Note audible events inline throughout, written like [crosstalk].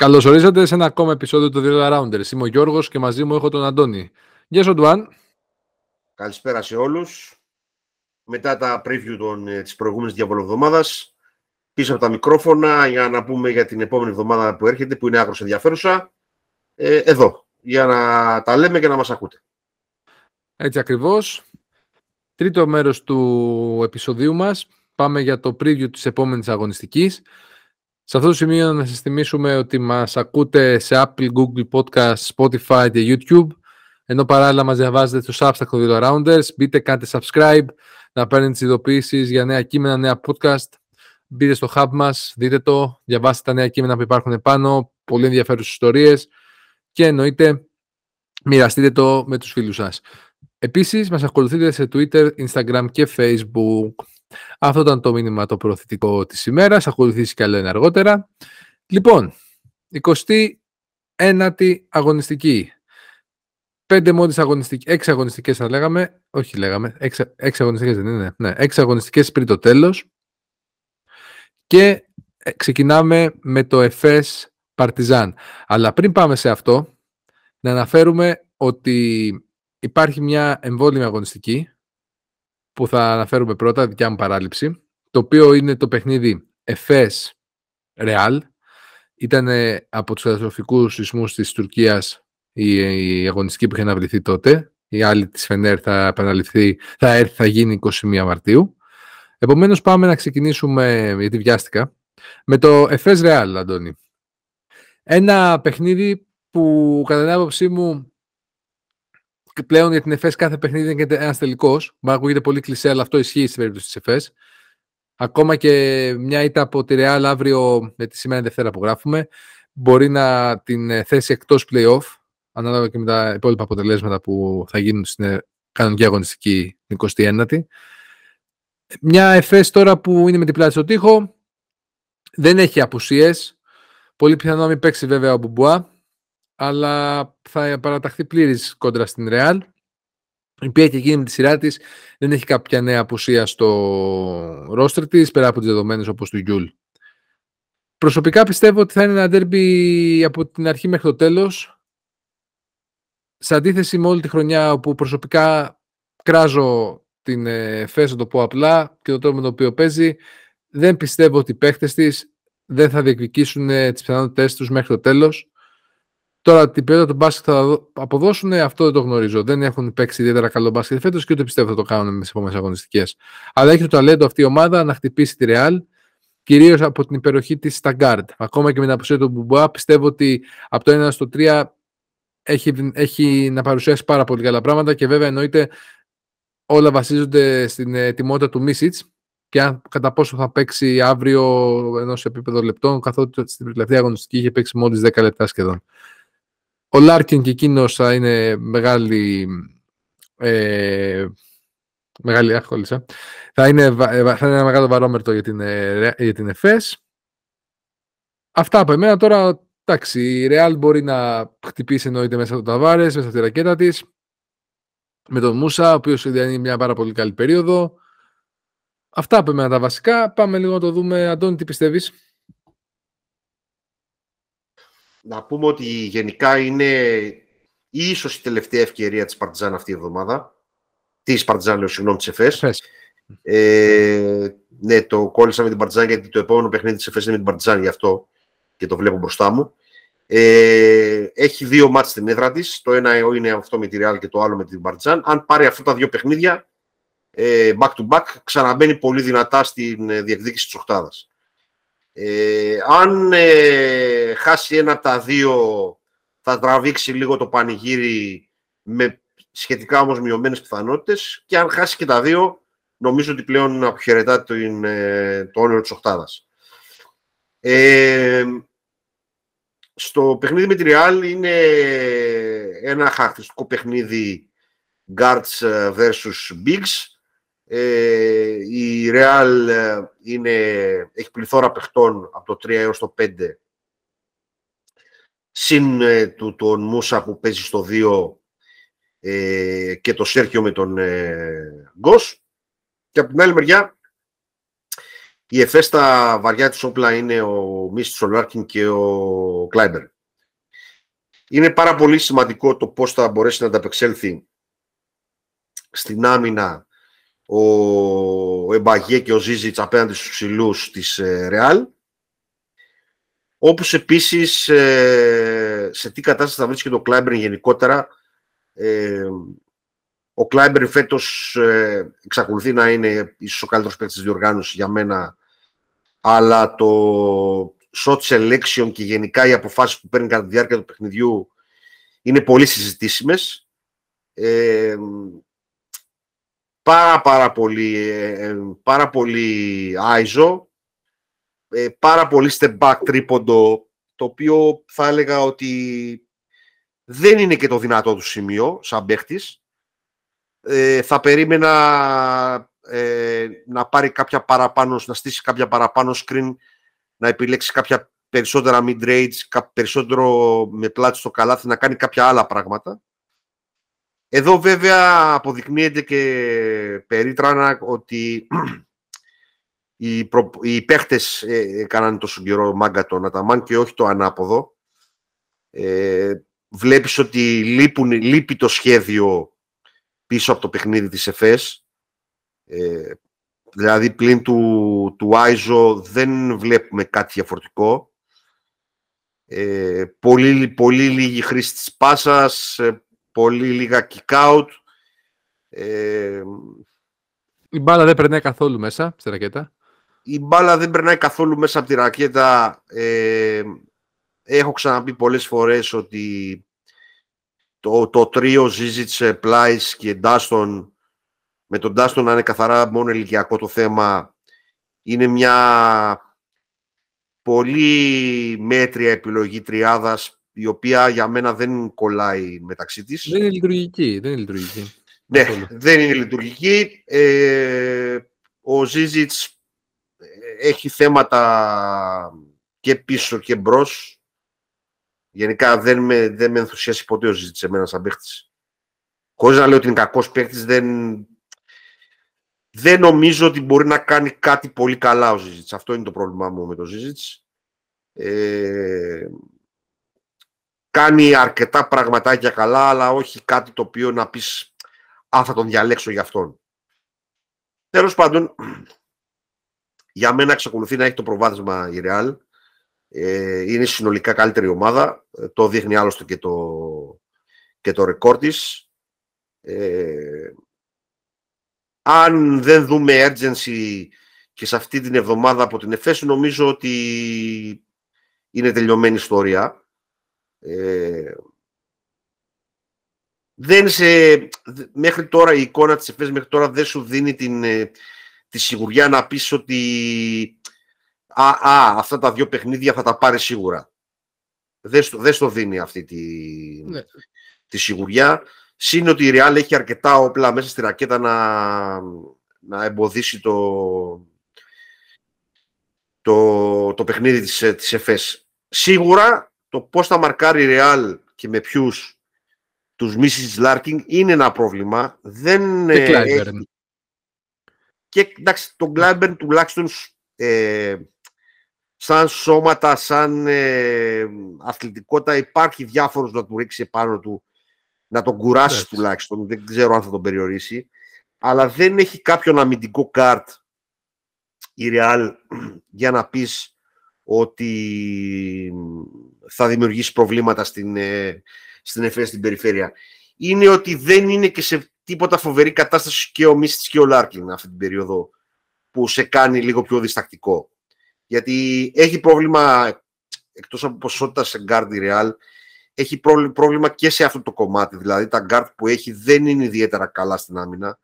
Καλώς ορίσατε σε ένα ακόμα επεισόδιο του The Rounders. Είμαι ο Γιώργος και μαζί μου έχω τον Αντώνη. Γεια σου, Ντουάν. Καλησπέρα σε όλους. Μετά τα preview των, ε, της προηγούμενης διαβολοβδομάδας, πίσω από τα μικρόφωνα για να πούμε για την επόμενη εβδομάδα που έρχεται, που είναι άκρως ενδιαφέρουσα, ε, εδώ, για να τα λέμε και να μας ακούτε. Έτσι ακριβώς. Τρίτο μέρος του επεισοδίου μας. Πάμε για το preview της επόμενης αγωνιστικής. Σε αυτό το σημείο να σας θυμίσουμε ότι μας ακούτε σε Apple, Google Podcast, Spotify και YouTube ενώ παράλληλα μας διαβάζετε στο Substack των Rounders. Μπείτε, κάντε subscribe, να παίρνετε τις ειδοποιήσεις για νέα κείμενα, νέα podcast. Μπείτε στο hub μας, δείτε το, διαβάστε τα νέα κείμενα που υπάρχουν πάνω, πολύ ενδιαφέρουσες ιστορίες και εννοείται μοιραστείτε το με τους φίλους σας. Επίσης, μας ακολουθείτε σε Twitter, Instagram και Facebook. Αυτό ήταν το μήνυμα το προωθητικό της ημέρας. Ακολουθήσει κι άλλο ένα αργότερα. Λοιπόν, 29η αγωνιστική. Πέντε μόλις αγωνιστικές, έξι αγωνιστικές θα λέγαμε, όχι λέγαμε, έξι, έξι αγωνιστικές δεν είναι, ναι, έξι αγωνιστικές πριν το τέλος. Και ε, ξεκινάμε με το ΕΦΕΣ Παρτιζάν. Αλλά πριν πάμε σε αυτό, να αναφέρουμε ότι υπάρχει μια εμβόλυμη αγωνιστική που θα αναφέρουμε πρώτα, δικιά μου παράληψη, το οποίο είναι το παιχνίδι ΕΦΕΣ Ρεάλ. Ήταν από τους καταστροφικούς σεισμούς της Τουρκίας η, η αγωνιστική που είχε αναβληθεί τότε. Η άλλη της Φενέρ θα επαναληφθεί, θα έρθει, θα γίνει 21 Μαρτίου. Επομένως πάμε να ξεκινήσουμε, γιατί βιάστηκα, με το ΕΦΕΣ Ρεάλ, Αντώνη. Ένα παιχνίδι που κατά την άποψή μου πλέον για την ΕΦΕΣ κάθε παιχνίδι είναι ένας τελικός. Μα ακούγεται πολύ κλεισέ, αλλά αυτό ισχύει στην περίπτωση της ΕΦΕΣ. Ακόμα και μια ήττα από τη Ρεάλ αύριο με τη σήμερα Δευτέρα που γράφουμε μπορεί να την ε, θέσει εκτός playoff ανάλογα και με τα υπόλοιπα αποτελέσματα που θα γίνουν στην ε, κανονική αγωνιστική την 29η. Μια ΕΦΕΣ τώρα που είναι με την πλάτη στο τοίχο δεν έχει απουσίες. Πολύ πιθανό να μην παίξει βέβαια ο Μπουμπουά αλλά θα παραταχθεί πλήρης κόντρα στην Ρεάλ η οποία και εκείνη με τη σειρά της δεν έχει κάποια νέα απουσία στο ρόστερ της πέρα από τις δεδομένες όπως του Γιούλ. Προσωπικά πιστεύω ότι θα είναι ένα ντέρμπι από την αρχή μέχρι το τέλος. Σε αντίθεση με όλη τη χρονιά όπου προσωπικά κράζω την ε, Εφές, ας το πω απλά και το τρόπο με το οποίο παίζει, δεν πιστεύω ότι οι παίχτε της δεν θα διεκδικήσουν τις πιθανότητές τους μέχρι το τέλος. Τώρα την ποιότητα του μπάσκετ θα αποδώσουν, αυτό δεν το γνωρίζω. Δεν έχουν παίξει ιδιαίτερα καλό μπάσκετ φέτος και ούτε πιστεύω θα το κάνουν με τις επόμενες αγωνιστικές. Αλλά έχει το ταλέντο αυτή η ομάδα να χτυπήσει τη Ρεάλ, κυρίως από την υπεροχή της στα guard. Ακόμα και με την αποσία του Μπουμπουά, πιστεύω ότι από το 1 στο 3 έχει, έχει να παρουσιάσει πάρα πολύ καλά πράγματα και βέβαια εννοείται όλα βασίζονται στην ετοιμότητα του Μίσιτς και αν, κατά πόσο θα παίξει αύριο ενός επίπεδο λεπτών, καθότι στην τελευταία αγωνιστική είχε παίξει μόλις 10 λεπτά σχεδόν. Ο Λάρκιν και εκείνος θα είναι μεγάλη. Ε, μεγάλη άχολησα. Θα είναι, ε, θα είναι ένα μεγάλο βαρόμετρο για την, ε, για την ΕΦΕΣ. Αυτά από εμένα τώρα. Εντάξει, η Real μπορεί να χτυπήσει εννοείται μέσα από το Ταβάρες, μέσα από τη ρακέτα της. Με τον Μούσα, ο οποίος είναι μια πάρα πολύ καλή περίοδο. Αυτά από εμένα τα βασικά. Πάμε λίγο να το δούμε. Αντώνη, τι πιστεύεις; Να πούμε ότι γενικά είναι ίσως η τελευταία ευκαιρία της Παρτιζάν αυτή η εβδομάδα. Της Παρτιζάν, λέω, συγγνώμη, της ΕΦΕΣ. Ε, ναι, το κόλλησα με την Παρτιζάν γιατί το επόμενο παιχνίδι της ΕΦΕΣ είναι με την Παρτιζάν γι' αυτό και το βλέπω μπροστά μου. Ε, έχει δύο μάτς στην έδρα της. Το ένα είναι αυτό με τη Real και το άλλο με την Παρτιζάν. Αν πάρει αυτά τα δύο παιχνίδια, ε, back to back, ξαναμπαίνει πολύ δυνατά στην ε, διεκδίκηση της οκτάδας. Ε, αν ε, χάσει ένα από τα δύο, θα τραβήξει λίγο το πανηγύρι με σχετικά όμως μειωμένες πιθανότητες και αν χάσει και τα δύο, νομίζω ότι πλέον αποχαιρετά το, ε, το όνειρο της οχτάδας. Ε, στο παιχνίδι με τη Real είναι ένα χαρακτηριστικό παιχνίδι guards versus bigs ε, η Real ε, είναι, έχει πληθώρα παιχτών από το 3 έως το 5 συν ε, του τον Μούσα που παίζει στο 2 ε, και το Σέρχιο με τον ε, Γκος και από την άλλη μεριά Η ΕΦΕΣ στα βαριά της όπλα είναι ο Μίσιτς, Λάρκιν και ο Κλάιμπερν. Είναι πάρα πολύ σημαντικό το πώς θα μπορέσει να ανταπεξέλθει στην άμυνα ο Εμπαγέ και ο Ζίζιτς απέναντι στους ψηλούς της ε, Ρεάλ. Όπως επίσης ε, σε τι κατάσταση θα βρίσκεται ο Κλάιμπερν γενικότερα. Ε, ο Κλάιμπερν φέτος εξακολουθεί να είναι ίσως ο καλύτερος παίκτης της διοργάνωσης για μένα αλλά το shot selection και γενικά οι αποφάσεις που παίρνει κατά τη διάρκεια του παιχνιδιού είναι πολύ συζητήσιμες. Ε, πάρα πάρα πολύ, ε, πάρα πολύ άιζο, ε, πάρα πολύ step back τρίποντο, το οποίο θα έλεγα ότι δεν είναι και το δυνατό του σημείο σαν παίχτης. Ε, θα περίμενα ε, να πάρει κάποια παραπάνω, να στήσει κάποια παραπάνω screen, να επιλέξει κάποια περισσότερα mid-range, περισσότερο με πλάτη στο καλάθι, να κάνει κάποια άλλα πράγματα. Εδώ βέβαια αποδεικνύεται και περίτρανα ότι [clears throat] οι, προ... οι παίχτες ε, έκαναν τόσο καιρό μάγκα τον Αταμάν και όχι το ανάποδο. Ε, βλέπεις ότι λείπουν, λείπει το σχέδιο πίσω από το παιχνίδι της ΕΦΕΣ. Ε, δηλαδή πλην του, του Άιζο δεν βλέπουμε κάτι διαφορετικό. Ε, πολύ, πολύ λίγη χρήση της πάσας, ε, πολύ λίγα kick-out. Ε, η μπάλα δεν περνάει καθόλου μέσα στη ρακέτα. Η μπάλα δεν περνάει καθόλου μέσα από τη ρακέτα. Ε, έχω ξαναπεί πολλές φορές ότι το, το τρίο Ζίζιτς, Πλάις και Ντάστον με τον Ντάστον να είναι καθαρά μόνο ηλικιακό το θέμα είναι μια πολύ μέτρια επιλογή τριάδας η οποία για μένα δεν κολλάει μεταξύ της. Δεν είναι λειτουργική. Δεν είναι λειτουργική. Ναι, δεν είναι λειτουργική. Ε, ο Ζίζιτς ε, έχει θέματα και πίσω και μπρος. Γενικά δεν με, δεν με ενθουσιάσει ποτέ ο Ζίζιτς εμένα σαν παίχτης. Χωρίς να λέω ότι είναι κακός παίχτης, δεν, δεν νομίζω ότι μπορεί να κάνει κάτι πολύ καλά ο Ζίζιτς. Αυτό είναι το πρόβλημά μου με τον Ζίζιτς. Ε, κάνει αρκετά πραγματάκια καλά, αλλά όχι κάτι το οποίο να πεις «Α, θα τον διαλέξω για αυτόν». Τέλος πάντων, για μένα εξακολουθεί να έχει το προβάδισμα η Real. Ε, είναι συνολικά καλύτερη ομάδα. Ε, το δείχνει άλλωστε και το, και το ρεκόρ της. Ε, αν δεν δούμε urgency και σε αυτή την εβδομάδα από την ΕΦΕΣ, νομίζω ότι είναι τελειωμένη ιστορία. Ε, δεν σε, μέχρι τώρα η εικόνα της ΕΦΕΣ μέχρι τώρα δεν σου δίνει την, ε, τη σιγουριά να πεις ότι α, α, αυτά τα δύο παιχνίδια θα τα πάρει σίγουρα. Δεν στο, δεν στο δίνει αυτή τη, ναι. τη σιγουριά. Συν ότι η Real έχει αρκετά όπλα μέσα στη ρακέτα να, να εμποδίσει το, το, το παιχνίδι της, της ΕΦΕΣ. Σίγουρα το πώς θα μαρκάρει η Real και με ποιους τους Mrs. Larkin είναι ένα πρόβλημα. Δεν και έχει... Και εντάξει, τον Κλάιμπερν τουλάχιστον ε, σαν σώματα, σαν ε, αθλητικότητα υπάρχει διάφορος να του ρίξει επάνω του να τον κουράσει τουλάχιστον. Δεν ξέρω αν θα τον περιορίσει. Αλλά δεν έχει κάποιον αμυντικό καρτ η Real [clears throat] για να πεις ότι θα δημιουργήσει προβλήματα στην, ε, στην ΕΦΕ στην περιφέρεια. Είναι ότι δεν είναι και σε τίποτα φοβερή κατάσταση και ο Μίστης και ο Λάρκιν αυτή την περίοδο που σε κάνει λίγο πιο διστακτικό. Γιατί έχει πρόβλημα εκτός από ποσότητα σε γκάρντι Real έχει πρόβλημα και σε αυτό το κομμάτι. Δηλαδή τα γκάρτ που έχει δεν είναι ιδιαίτερα καλά στην άμυνα.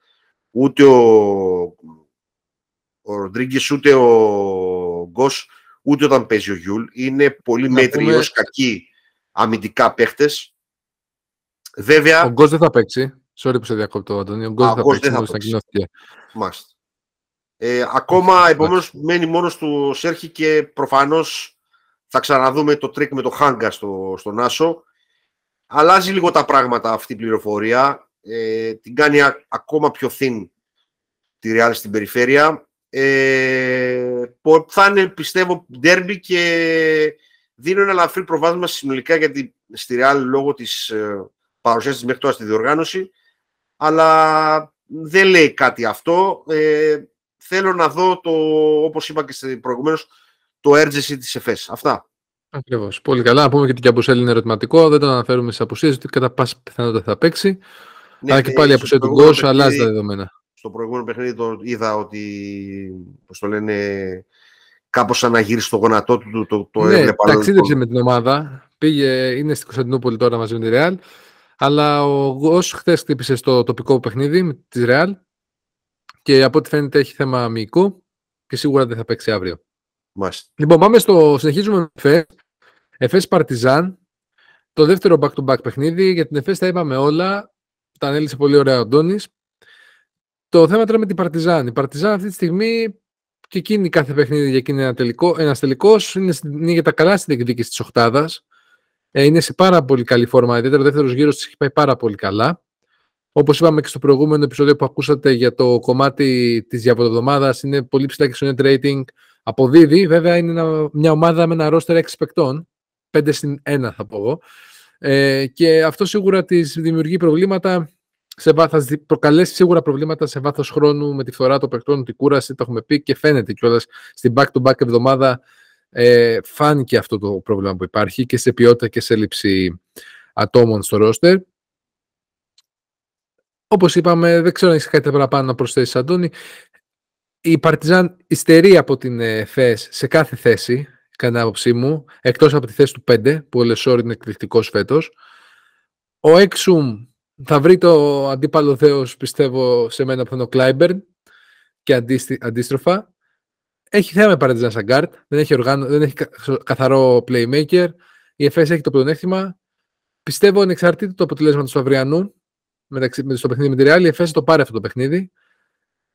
Ούτε ο, ο Ροντρίγκεθ, ούτε ο Γκος, ούτε όταν παίζει ο Γιούλ. Είναι πολύ μέτριοι πούμε... κακοί αμυντικά παίχτες. Βέβαια... Ο Γκος δεν θα παίξει. Sorry που σε διακόπτω, Αντώνη. Ο Γκος δεν θα παίξει. Δεν θα Μάλιστα. Ε, ακόμα, επομένως, μένει μόνος του ο Σέρχιο και προφανώς θα ξαναδούμε το τρίκ με τον Χάνγκα στο, στον Άσο. Αλλάζει λίγο τα πράγματα αυτή η πληροφορία. Ε, την κάνει ακόμα πιο thin τη Real στην περιφέρεια. Ε, θα είναι, πιστεύω, ντέρμπι και δίνω ένα ελαφρύ προβάδισμα συνολικά γιατί στη Real λόγω της ε, παρουσίας της μέχρι τώρα στη διοργάνωση αλλά δεν λέει κάτι αυτό. Ε, θέλω να δω το, όπως είπα και προηγουμένως, το urgency της ΕΦΕΣ. Αυτά. Ακριβώς. Πολύ καλά. Να πούμε και ότι η Αμπουσέλ είναι ερωτηματικό. Δεν τον αναφέρουμε στις απουσίες, ότι κατά πάσα πιθανότητα θα παίξει. Ναι, αλλά και πάλι η απουσία του Γκος αλλάζει τα δεδομένα. Στο προηγούμενο παιχνίδι το είδα ότι, πώς το λένε, κάπως αναγύρισε το γονατό του. Το, το ναι, ταξίδεψε με την ομάδα. Πήγε, είναι στην Κωνσταντινούπολη τώρα μαζί με τη Ρεάλ. Αλλά ο Γκος χθες χτύπησε στο τοπικό παιχνίδι με τη Ρεάλ και από ό,τι φαίνεται έχει θέμα αμυϊκού και σίγουρα δεν θα παίξει αύριο. Μάλιστα. Λοιπόν, πάμε στο. Συνεχίζουμε με ΕΦΕΣ. ΕΦΕΣ Παρτιζάν. Το δεύτερο back-to-back παιχνίδι. Για την ΕΦΕΣ τα είπαμε όλα. Τα ανέλησε πολύ ωραία ο Αντώνης. Το θέμα τώρα με την Παρτιζάν. Η Παρτιζάν αυτή τη στιγμή και εκείνη κάθε παιχνίδι για εκείνη ένα τελικό. Ένας τελικός είναι, είναι για τα καλά στην εκδίκηση της Οχτάδα. Ε, είναι σε πάρα πολύ καλή φόρμα. Ιδιαίτερα ο δεύτερος γύρος της έχει πάει πάρα πολύ καλά. Όπως είπαμε και στο προηγούμενο επεισόδιο που ακούσατε για το κομμάτι της διαβολοδομάδας, είναι πολύ ψηλά και στο net rating. Αποδίδει, βέβαια είναι μια ομάδα με ένα ρόστερ 6 παικτών, 5 στην 1 θα πω εγώ. Ε, και αυτό σίγουρα της δημιουργεί προβλήματα σε βάθος, θα προκαλέσει σίγουρα προβλήματα σε βάθος χρόνου με τη φθορά των παικτών, την κούραση, το έχουμε πει και φαίνεται κιόλας στην back-to-back εβδομάδα ε, φάνηκε αυτό το πρόβλημα που υπάρχει και σε ποιότητα και σε έλλειψη ατόμων στο ρόστερ. Όπως είπαμε, δεν ξέρω αν έχει κάτι παραπάνω να προσθέσεις, Αντώνη η Παρτιζάν υστερεί από την ΕΦΕΣ σε κάθε θέση, κατά άποψή μου, εκτός από τη θέση του 5, που ο Λεσόρ είναι εκπληκτικός φέτος. Ο Έξουμ θα βρει το αντίπαλο δέος, πιστεύω, σε μένα που θα είναι ο Κλάιμπερν και αντίστροφα. Έχει θέμα η Παρτιζάν σαν γκάρτ, δεν έχει, οργάνω, δεν έχει καθαρό playmaker. Η ΕΦΕΣ έχει το πλεονέκτημα. Πιστεύω ανεξαρτήτως του αποτελέσματος του αυριανού, μεταξύ, στο παιχνίδι με τη Real, η ΕΦΕΣ το πάρει αυτό το παιχνίδι.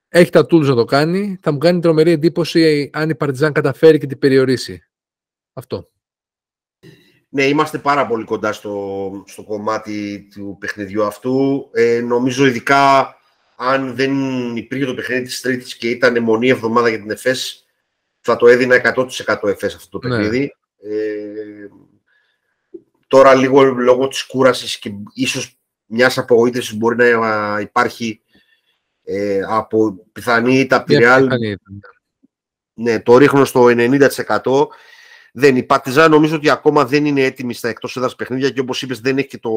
Έχει τα tools να το κάνει. Θα μου κάνει τρομερή εντύπωση αν η Παρτιζάν καταφέρει και την περιορίσει. Αυτό. Ναι, είμαστε πάρα πολύ κοντά στο, στο κομμάτι του παιχνιδιού αυτού. Ε, νομίζω ειδικά αν δεν υπήρχε το παιχνίδι της Τρίτης και ήταν μονή εβδομάδα για την ΕΦΕΣ, θα το έδινα 100% ΕΦΕΣ αυτό το ναι. παιχνίδι. Ε, τώρα λίγο λόγω της κούρασης και ίσως μιας απογοήτευσης μπορεί να υπάρχει ε, από πιθανή τα Πειραιά. Ναι, το ρίχνω στο 90%. Δεν, η Πατιζά νομίζω ότι ακόμα δεν είναι έτοιμη στα εκτός έδρας παιχνίδια και όπως είπες δεν έχει και το,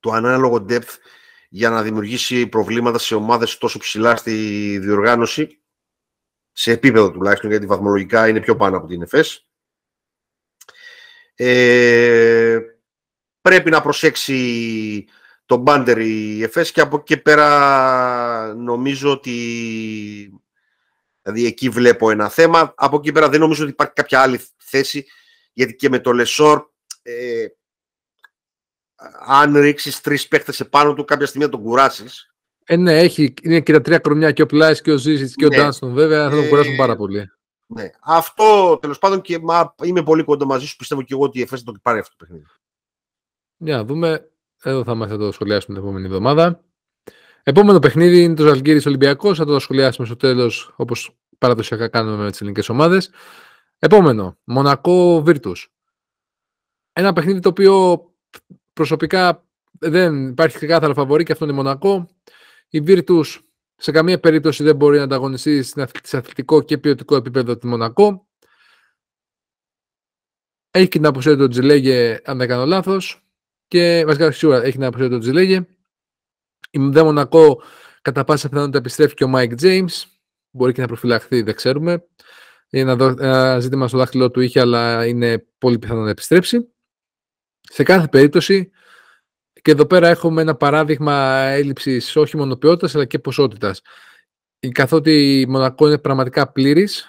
το ανάλογο depth για να δημιουργήσει προβλήματα σε ομάδες τόσο ψηλά στη διοργάνωση σε επίπεδο τουλάχιστον γιατί βαθμολογικά είναι πιο πάνω από την ΕΦΕΣ. Ε, πρέπει να προσέξει τον Μπάντερ η ΕΦΕΣ και από εκεί πέρα νομίζω ότι δηλαδή εκεί βλέπω ένα θέμα. Από εκεί πέρα δεν νομίζω ότι υπάρχει κάποια άλλη θέση γιατί και με το Λεσόρ ε, αν ρίξεις τρεις παίχτε επάνω του, κάποια στιγμή θα τον κουράσεις. Ε, ναι, έχει, είναι και τα τρία κρονιά και ο Πλάις και ο Ζήση και ο ναι. Ντάνστον, βέβαια, θα τον κουράσουν πάρα πολύ. Ναι. Αυτό τέλος πάντων και μα, είμαι πολύ κοντά μαζί σου. Πιστεύω και εγώ ότι η ΕΦΕΣ θα το πάρει αυτό το παιχνίδι. Για να δούμε. Εδώ θα είμαστε το σχολιάσουμε την επόμενη εβδομάδα. Επόμενο παιχνίδι είναι το Ζαλγκύρη Ολυμπιακός. Θα το σχολιάσουμε στο τέλος, όπως παραδοσιακά κάνουμε με τις ελληνικές ομάδες. Επόμενο, Μονακό Βίρτους. Ένα παιχνίδι το οποίο προσωπικά δεν υπάρχει ξεκάθαρο φαβορί και αυτό είναι Μονακό. Η Βίρτους σε καμία περίπτωση δεν μπορεί να ανταγωνιστεί σε αθλητικό και ποιοτικό επίπεδο τη Μονακό. Έχει και την απουσία του Οτζελέγε, αν δεν κάνω λάθος και βασικά σίγουρα έχει να απουσία το Οτζελέγε. Η Δε Μονακό κατά πάσα πιθανότητα επιστρέφει και ο Μάικ James. Μπορεί και να προφυλαχθεί, δεν ξέρουμε. Είναι ένα ζήτημα στο δάχτυλό του είχε, αλλά είναι πολύ πιθανό να επιστρέψει. Σε κάθε περίπτωση, και εδώ πέρα έχουμε ένα παράδειγμα έλλειψης όχι μόνο ποιότητας αλλά και ποσότητας. Καθότι η Μονακό είναι πραγματικά πλήρης,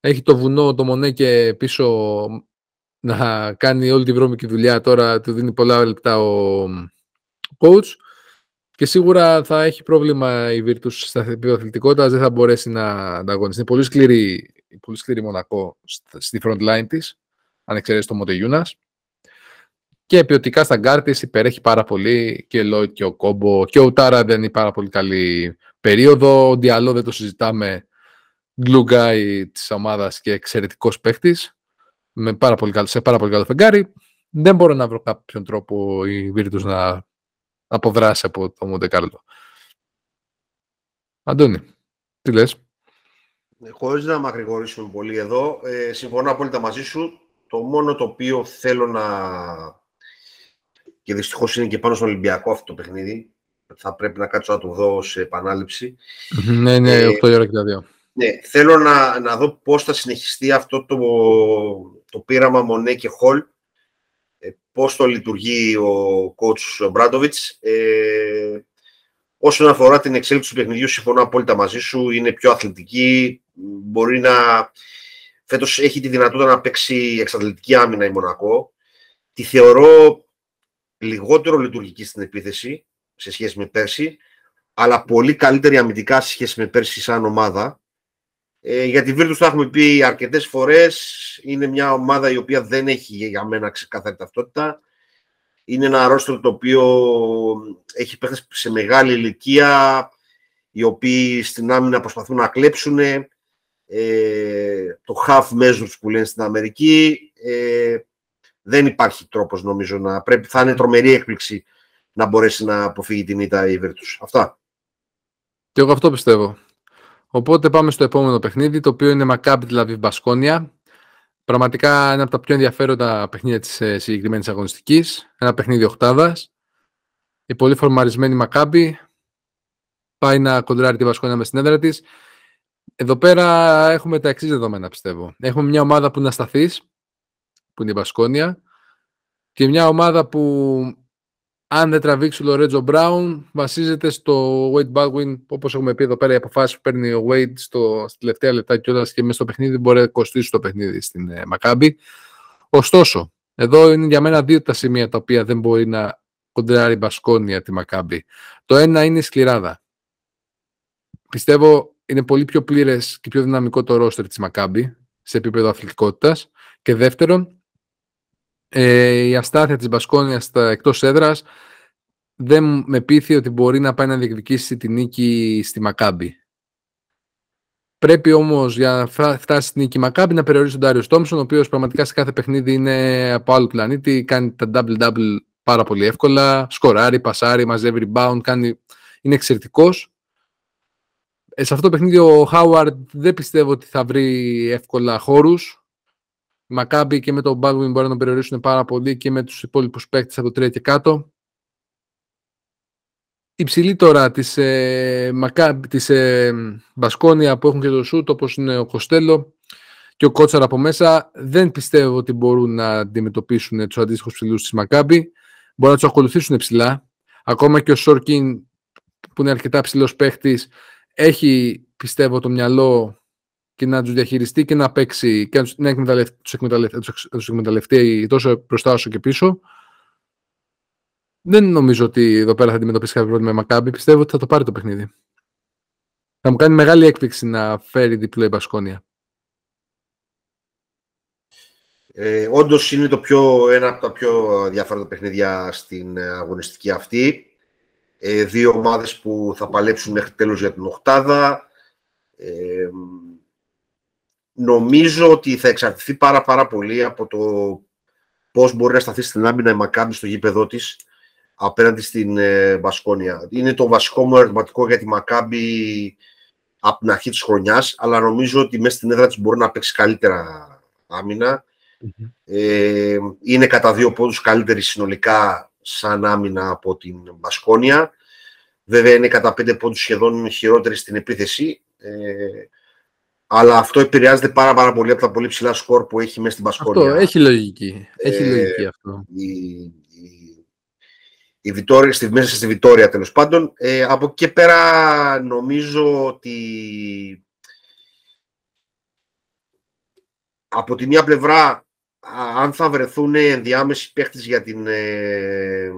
έχει το βουνό, το Μονέ και πίσω να κάνει όλη τη βρώμικη δουλειά. Τώρα του δίνει πολλά λεπτά ο coach. Και σίγουρα θα έχει πρόβλημα η Virtus στα επίπεδο αθλητικότητας, δεν θα μπορέσει να ανταγωνιστεί. Είναι πολύ σκληρή, πολύ σκληρή Μονακό στη front line της, αν εξαιρέσεις το Μοτεγιούνα. Και ποιοτικά στα γκάρ υπερέχει πάρα πολύ και ο και ο Οκόμπο και ο Τάρα δεν είναι πάρα πολύ καλή περίοδο. Ο Διαλό δεν το συζητάμε. Glue guy της ομάδας και εξαιρετικός παίχτης με πάρα πολύ καλό, σε πάρα πολύ καλό φεγγάρι. Δεν μπορώ να βρω κάποιον τρόπο η Virtus να αποδράσει από το Μοντεκάρλο. Αντώνη, τι λες; Ε, χωρίς να μακρηγορήσουμε πολύ εδώ, ε, συμφωνώ απόλυτα μαζί σου. Το μόνο το οποίο θέλω να... και δυστυχώς είναι και πάνω στον Ολυμπιακό αυτό το παιχνίδι, θα πρέπει να κάτσω να το δω σε επανάληψη. ναι, ναι, ε, 8 ώρα και τα δύο. Ναι, θέλω να, να δω πώς θα συνεχιστεί αυτό το, το πείραμα Μονέ και Χολ, ε, πώς το λειτουργεί ο coach Μπράντοβιτς. Ε, όσον αφορά την εξέλιξη του παιχνιδιού, συμφωνώ απόλυτα μαζί σου, είναι πιο αθλητική, μπορεί να... Φέτος έχει τη δυνατότητα να παίξει εξαθλητική άμυνα η Μονακό. Τη θεωρώ λιγότερο λειτουργική στην επίθεση σε σχέση με πέρσι, αλλά πολύ καλύτερη αμυντικά σε σχέση με πέρσι σαν ομάδα. Ε, για τη Virtus το έχουμε πει αρκετές φορές. Είναι μια ομάδα η οποία δεν έχει για μένα ξεκάθαρη ταυτότητα. Είναι ένα αρρώστιο το οποίο έχει παίχτες σε μεγάλη ηλικία, οι οποίοι στην άμυνα προσπαθούν να κλέψουν. Ε, το half measures που λένε στην Αμερική. Ε, δεν υπάρχει τρόπος νομίζω να πρέπει, θα είναι τρομερή έκπληξη να μπορέσει να αποφύγει την ήττα η Virtus. Αυτά. Και εγώ αυτό πιστεύω. Οπότε πάμε στο επόμενο παιχνίδι, το οποίο είναι Maccabi δηλαδή Μπασκόνια. Πραγματικά ένα από τα πιο ενδιαφέροντα παιχνίδια της ε, συγκεκριμένης αγωνιστικής. Ένα παιχνίδι οχτάδας. Η πολύ φορμαρισμένη Μακάμπη πάει να κοντράρει τη Βασκόνια με στην έδρα της. Εδώ πέρα έχουμε τα εξής δεδομένα, πιστεύω. Έχουμε μια ομάδα που είναι ασταθής, που είναι η Βασκόνια, και μια ομάδα που αν δεν τραβήξει ο Λορέτζο Μπράουν, βασίζεται στο Wade Baldwin, όπως έχουμε πει εδώ πέρα, οι αποφάσεις που παίρνει ο Wade στο, στη τελευταία λεπτά και όλα και μέσα στο παιχνίδι μπορεί να κοστίσει το παιχνίδι στην ε, Μακάμπη. Ωστόσο, εδώ είναι για μένα δύο τα σημεία τα οποία δεν μπορεί να κοντράρει η Μπασκόνια τη Μακάμπη. Το ένα είναι η σκληράδα. Πιστεύω είναι πολύ πιο πλήρες και πιο δυναμικό το ρόστερ της Μακάμπη σε επίπεδο αθλητικότητας. Και δεύτερον, ε, η αστάθεια της Μπασκόνιας εκτός έδρας δεν με πείθει ότι μπορεί να πάει να διεκδικήσει τη νίκη στη Μακάμπη. Πρέπει όμως για να φτάσει στη νίκη Μακάμπη να περιορίσει τον Ντάριο Τόμσον, ο οποίος πραγματικά σε κάθε παιχνίδι είναι από άλλο πλανήτη. Κάνει τα double-double πάρα πολύ εύκολα. Σκοράρει, πασάρει, μαζεύει rebound. Κάνει... Είναι εξαιρετικός. Ε, σε αυτό το παιχνίδι ο Χάουαρντ δεν πιστεύω ότι θα βρει εύκολα χώρους. Μακάμπι και με τον Baldwin μπορεί να περιορίσουν πάρα πολύ και με τους υπόλοιπους παίκτες από το 3 και κάτω. Η ψηλή τώρα της, ε, της ε, Μπασκόνια που έχουν και το σούτ όπως είναι ο Κοστέλο και ο Κότσαρα από μέσα δεν πιστεύω ότι μπορούν να αντιμετωπίσουν τους αντίστοιχους ψηλούς της Μακάμπι. Μπορούν να τους ακολουθήσουν ψηλά. Ακόμα και ο Σόρκιν που είναι αρκετά ψηλός παίχτης έχει πιστεύω το μυαλό και να τους διαχειριστεί και να παίξει και να εκμεταλλευτεί, τους εκμεταλλευτεί, τους εκμεταλλευτεί τόσο μπροστά όσο και πίσω. Δεν νομίζω ότι εδώ πέρα θα αντιμετωπίσει κάποιο πρόβλημα με Μακάμπι. Πιστεύω ότι θα το πάρει το παιχνίδι. Θα μου κάνει μεγάλη έκπληξη να φέρει διπλό η Μπασκόνια. Ε, Όντως είναι το πιο, ένα από τα πιο διάφορα παιχνίδια στην αγωνιστική αυτή. Ε, δύο ομάδες που θα παλέψουν μέχρι τέλος για την οκτάδα. Ε, νομίζω ότι θα εξαρτηθεί πάρα πάρα πολύ από το πώς μπορεί να σταθεί στην άμυνα η Μακάμπη στο γήπεδό της απέναντι στην ε, Βασκόνια. Είναι το βασικό μου ερωτηματικό για τη Μακάμπη από την αρχή της χρονιάς, αλλά νομίζω ότι μέσα στην έδρα της μπορεί να παίξει καλύτερα Ε, είναι κατά δύο πόντους καλύτερη συνολικά σαν άμυνα από την Βασκόνια. Βέβαια είναι κατά πέντε πόντους σχεδόν χειρότερη στην επίθεση. Ε, αλλά αυτό επηρεάζεται πάρα, πάρα πολύ από τα πολύ ψηλά σκορ που έχει μέσα στην Πασκόνια. Αυτό, έχει λογική. Έχει ε, λογική αυτό. Η, η, η Βιτόρια, στη, μέσα στη Βιτόρια τέλος πάντων. Ε, από εκεί και πέρα νομίζω ότι από τη μία πλευρά αν θα βρεθούν ενδιάμεσοι παίχτες για την, ε,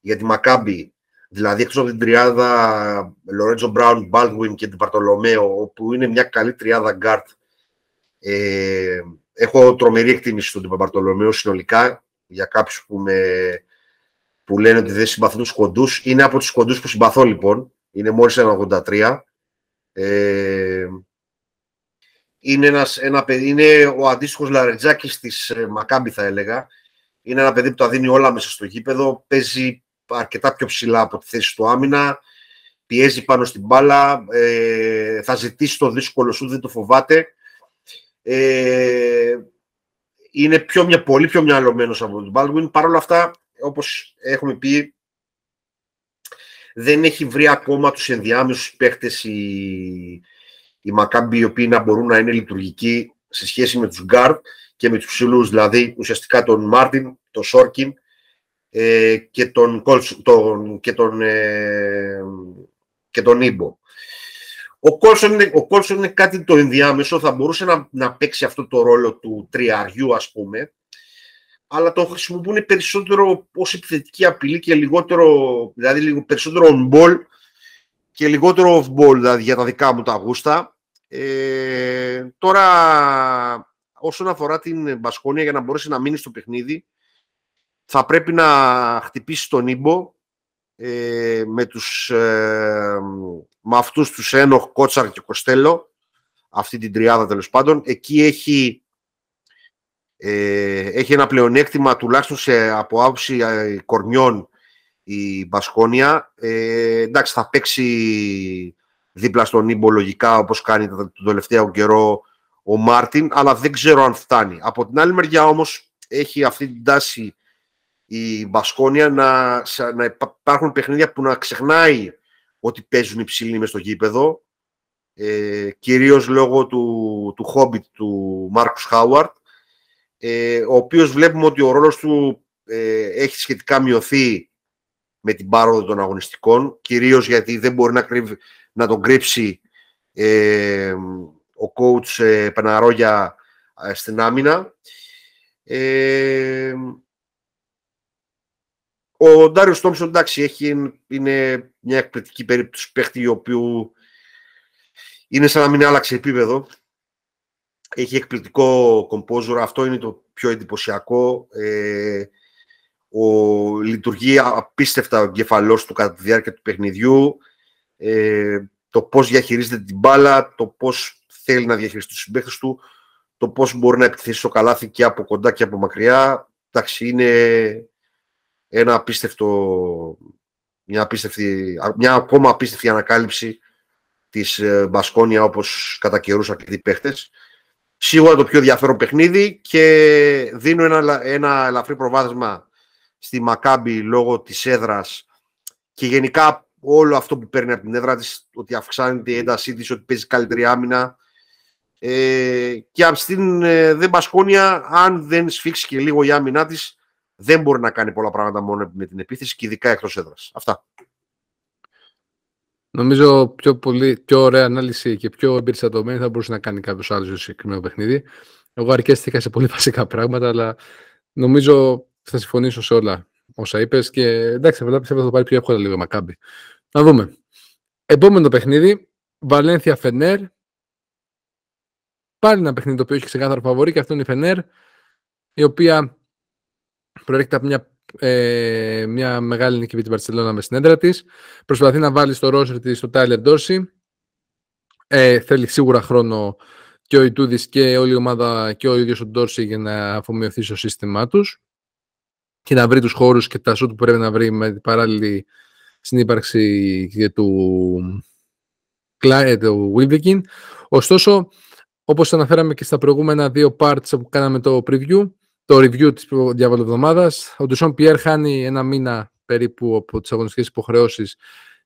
για τη Μακάμπη Δηλαδή, εκτός από την τριάδα Λορέντζο Μπράουν, Baldwin και τον Μπαρτολομέο, όπου είναι μια καλή τριάδα γκαρντ, ε, έχω τρομερή εκτίμηση στον Μπαρτολομέο συνολικά για κάποιους που, με, που λένε ότι δεν συμπαθούν τους κοντούς. Είναι από τους κοντούς που συμπαθώ λοιπόν. Είναι μόλις ένα 83. Ε, είναι, ένας, ένα παιδί, είναι ο αντίστοιχος Λαρετζάκης της ε, Μακάμπη θα έλεγα. Είναι ένα παιδί που τα δίνει όλα μέσα στο γήπεδο. Παίζει αρκετά πιο ψηλά από τη θέση του άμυνα. Πιέζει πάνω στην μπάλα. Ε, θα ζητήσει το δύσκολο σου, δεν το φοβάται. Ε, είναι πιο, μια, πολύ πιο μυαλωμένος από τον Baldwin. Παρ' όλα αυτά, όπως έχουμε πει, δεν έχει βρει ακόμα τους ενδιάμεσους παίχτες η, η Μακάμπη, οι οποίοι να μπορούν να είναι λειτουργικοί σε σχέση με τους Γκάρτ και με τους ψηλούς, δηλαδή ουσιαστικά τον Μάρτιν, τον Σόρκιν ε, και τον, τον, και τον, ε, και τον Ήμπο. Ο Κόλσον, είναι, ο Κόλσον είναι κάτι το ενδιάμεσο, θα μπορούσε να, να παίξει αυτό το ρόλο του τριαριού ας πούμε, αλλά τον χρησιμοποιούν περισσότερο ως επιθετική απειλή και λιγότερο, δηλαδή λίγο περισσότερο on ball και λιγότερο off ball, δηλαδή για τα δικά μου τα γούστα. Ε, τώρα, όσον αφορά την Μπασκόνια, για να μπορέσει να μείνει στο παιχνίδι, θα πρέπει να χτυπήσει τον Ήμπο ε, με, τους, ε, με αυτούς τους Ένοχ, Κότσαρ και Κοστέλο, αυτή την τριάδα τέλος πάντων. Εκεί έχει, ε, έχει ένα πλεονέκτημα τουλάχιστον σε, από άποψη ε, κορμιών η Μπασκόνια. Ε, εντάξει, θα παίξει δίπλα στον Ήμπο λογικά όπως κάνει τον τελευταίο καιρό ο Μάρτιν, αλλά δεν ξέρω αν φτάνει. Από την άλλη μεριά όμως έχει αυτή την τάση η Μπασκόνια να, να υπάρχουν παιχνίδια που να ξεχνάει ότι παίζουν υψηλοί μες στο γήπεδο, ε, κυρίως λόγω του, του Hobbit του Μάρκους Χάουαρτ, ε, ο οποίος βλέπουμε ότι ο ρόλος του ε, έχει σχετικά μειωθεί με την πάροδο των αγωνιστικών, κυρίως γιατί δεν μπορεί να, να τον κρύψει ε, ο coach ε, Πεναρόγια ε, στην άμυνα. Ε, ο Ντάριο Τόμψον, εντάξει, έχει, είναι μια εκπληκτική περίπτωση παίχτη, ο οποίο είναι σαν να μην άλλαξε επίπεδο. Έχει εκπληκτικό κομπόζορα, αυτό είναι το πιο εντυπωσιακό. Ε, ο, λειτουργεί απίστευτα ο κεφαλός του κατά τη διάρκεια του παιχνιδιού. Ε, το πώς διαχειρίζεται την μπάλα, το πώς θέλει να διαχειριστεί τους συμπαίχτες του, το πώς μπορεί να επιτεθεί στο καλάθι και από κοντά και από μακριά. Εντάξει, είναι ένα απίστευτο, μια, απίστευτη, μια ακόμα απίστευτη ανακάλυψη της ε, Μπασκόνια όπως κατά καιρούς αρκετοί παίχτες. Σίγουρα το πιο ενδιαφέρον παιχνίδι και δίνω ένα, ένα ελαφρύ προβάδισμα στη Μακάμπη λόγω της έδρας και γενικά όλο αυτό που παίρνει από την έδρα της, ότι αυξάνεται η έντασή της, ότι παίζει καλύτερη άμυνα. Ε, και από την ε, δεν Μπασκόνια, αν δεν σφίξει και λίγο η άμυνά της, δεν μπορεί να κάνει πολλά πράγματα μόνο με την επίθεση και ειδικά εκτός έδρας. Αυτά. Νομίζω πιο, πολύ, πιο ωραία ανάλυση και πιο εμπεριστατωμένη θα μπορούσε να κάνει κάποιος άλλος στο συγκεκριμένο παιχνίδι. Εγώ αρκέστηκα σε πολύ [laughs] βασικά πράγματα, αλλά νομίζω θα συμφωνήσω σε όλα όσα είπες. Και εντάξει, βέβαια πιστεύω θα το πάρει πιο εύκολα λίγο Μακάμπι. Να δούμε. Επόμενο παιχνίδι, Βαλένθια Φενέρ. Πάλι ένα παιχνίδι το οποίο έχει ξεκάθαρο φαβορή και αυτό είναι η Φενέρ, η οποία προέρχεται από μια, ε, μια μεγάλη νίκη με την Παρσελόνα με συνέντρα της. Προσπαθεί να βάλει στο ρόσερ της το Τάιλερ Ντόρση. Ε, θέλει σίγουρα χρόνο και ο Ιτούδης και όλη η ομάδα και ο ίδιος ο Ντόρση για να αφομοιωθεί στο σύστημά τους και να βρει τους χώρους και τα σουτ που πρέπει να βρει με την παράλληλη συνύπαρξη και του, ε, του Wilbekin. Ωστόσο, όπως αναφέραμε και στα προηγούμενα δύο parts που κάναμε το preview, το review της διαβολοβδομάδας. Ο Ντουσόν Πιέρ χάνει ένα μήνα περίπου από τις αγωνιστικές υποχρεώσεις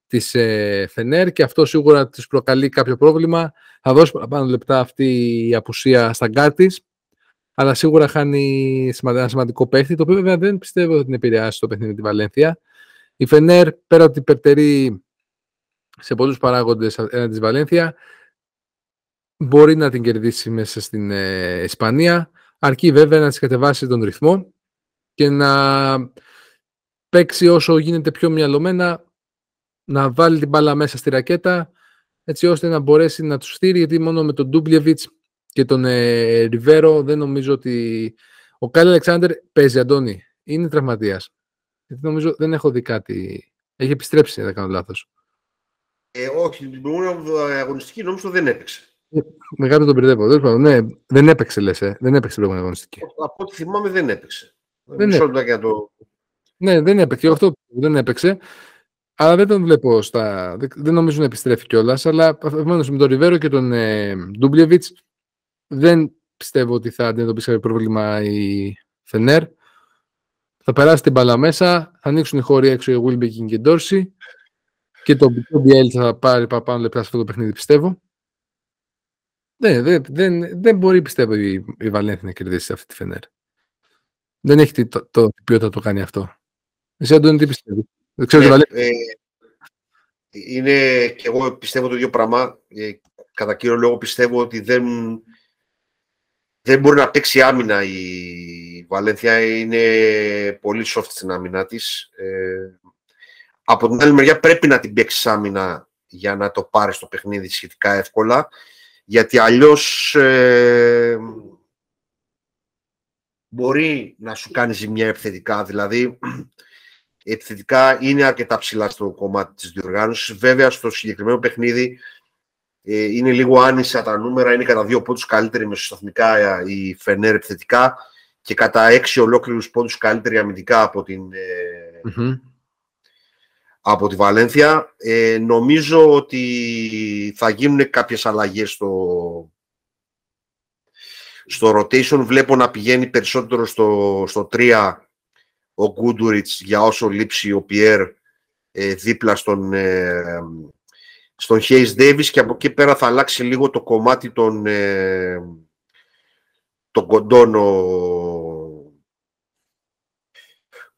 της ε, Φενέρ και αυτό σίγουρα της προκαλεί κάποιο πρόβλημα. Θα δώσει παραπάνω λεπτά αυτή η απουσία στα γκαρντ αλλά σίγουρα χάνει ένα σημαντικό παίχτη, το οποίο βέβαια δεν πιστεύω ότι την επηρεάσει το παιχνίδι με τη Βαλένθια. Η Φενέρ, πέρα από την υπερτερεί σε πολλούς παράγοντες έναντι της Βαλένθια, μπορεί να την κερδίσει μέσα στην ε, Ισπανία αρκεί βέβαια να κατεβάσει τον ρυθμό και να παίξει όσο γίνεται πιο μυαλωμένα, να βάλει την μπάλα μέσα στη ρακέτα, έτσι ώστε να μπορέσει να τους στείλει, γιατί μόνο με τον Ντούμπλιεβιτς και τον ε, Ριβέρο δεν νομίζω ότι... Ο Κάλι Αλεξάνδρ παίζει, Αντώνη. είναι τραυματίας. Γιατί νομίζω δεν έχω δει κάτι. Έχει επιστρέψει, δεν κάνω λάθος. Ε, όχι, την προηγούμενη αγωνιστική νομίζω δεν έπαιξε. Ε, μεγάλο τον μπερδεύω. Ναι, δεν έπαιξε, λες. Ε. Δεν έπαιξε την προηγούμενη αγωνιστική. Από ό,τι θυμάμαι δεν έπαιξε. Δεν έπαιξε. Το... Ναι, δεν έπαιξε. Αυτό δεν έπαιξε. Αλλά δεν τον βλέπω στα. Δεν νομίζω να επιστρέφει κιόλας. Αλλά επομένως με τον Ριβέρο και τον ε, Ντούμπλεβιτ δεν πιστεύω ότι θα αντιμετωπίσει πρόβλημα η Φενέρ. Θα περάσει την μπαλά μέσα, θα ανοίξουν οι χώροι έξω οι Wilbekin και Ντόρση και το BL θα πάρει παραπάνω λεπτά σε αυτό το παιχνίδι, πιστεύω. Δεν, δεν, δεν, δεν μπορεί, πιστεύω, η, η Βαλένθη να κερδίσει αυτή τη Φενέρ. Δεν έχει το, το, το ποιότητα να το κάνει αυτό. Εσύ, Αντώνη, τι πιστεύεις; Δεν ξέρω ναι, ε, είναι και εγώ πιστεύω το ίδιο πράγμα. Ε, κατά κύριο λόγο πιστεύω ότι δεν, δεν μπορεί να παίξει άμυνα η Βαλένθια. Είναι πολύ soft στην άμυνα της. Ε, από την άλλη μεριά πρέπει να την παίξεις άμυνα για να το πάρεις στο παιχνίδι σχετικά εύκολα. Γιατί αλλιώς ε, μπορεί να σου κάνει ζημιά επιθετικά. Δηλαδή, [clears throat] επιθετικά είναι αρκετά ψηλά στο κομμάτι της διοργάνωσης. Βέβαια, στο συγκεκριμένο παιχνίδι ε, είναι λίγο άνισα τα νούμερα. Είναι κατά δύο πόντους καλύτερη μεσοσταθμικά ε, η Φενέρ επιθετικά και κατά έξι ολόκληρους πόντους καλύτερη αμυντικά από την, ε, από τη Βαλένθια. Ε, νομίζω ότι θα γίνουν κάποιες αλλαγές στο, στο rotation. Βλέπω να πηγαίνει περισσότερο στο, στο 3 ο Γκούντουριτς για όσο λείψει ο Πιέρ ε, δίπλα στον, ε, στον Hayes Davis και από εκεί πέρα θα αλλάξει λίγο το κομμάτι των, ε, των κοντών ο,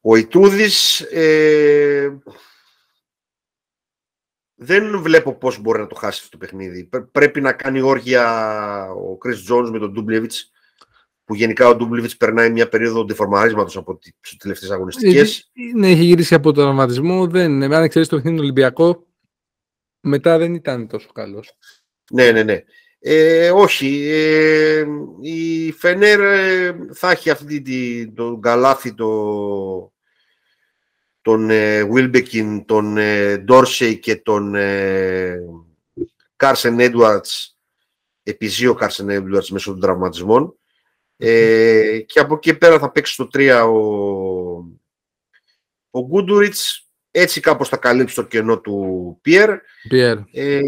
ο Ιτούδης. Ε, δεν βλέπω πώς μπορεί να το χάσει αυτό το παιχνίδι. Πρέπει να κάνει όργια ο Chris Jones με τον Ντούμπλεβιτς που γενικά ο Ντούμπλεβιτς περνάει μια περίοδο ντεφορμαρίσματος από τις τελευταίες αγωνιστικές. Ναι, έχει γυρίσει από τον τραυματισμό. Δεν, αν ξέρεις το παιχνίδι Ολυμπιακό, μετά δεν ήταν τόσο καλός. Ναι, ναι, ναι. Ε, όχι, ε, η Φενέρ ε, θα έχει αυτή τη, τον καλάθι το, τον ε, Wilbekin, τον ε, Dorsey και τον ε, Carson Edwards, επιζεί ο Carson Edwards μέσω των τραυματισμών. Ε, και από εκεί πέρα θα παίξει το 3 ο, ο Γκούντουριτς, έτσι κάπως θα καλύψει το κενό του Πιέρ. Ε,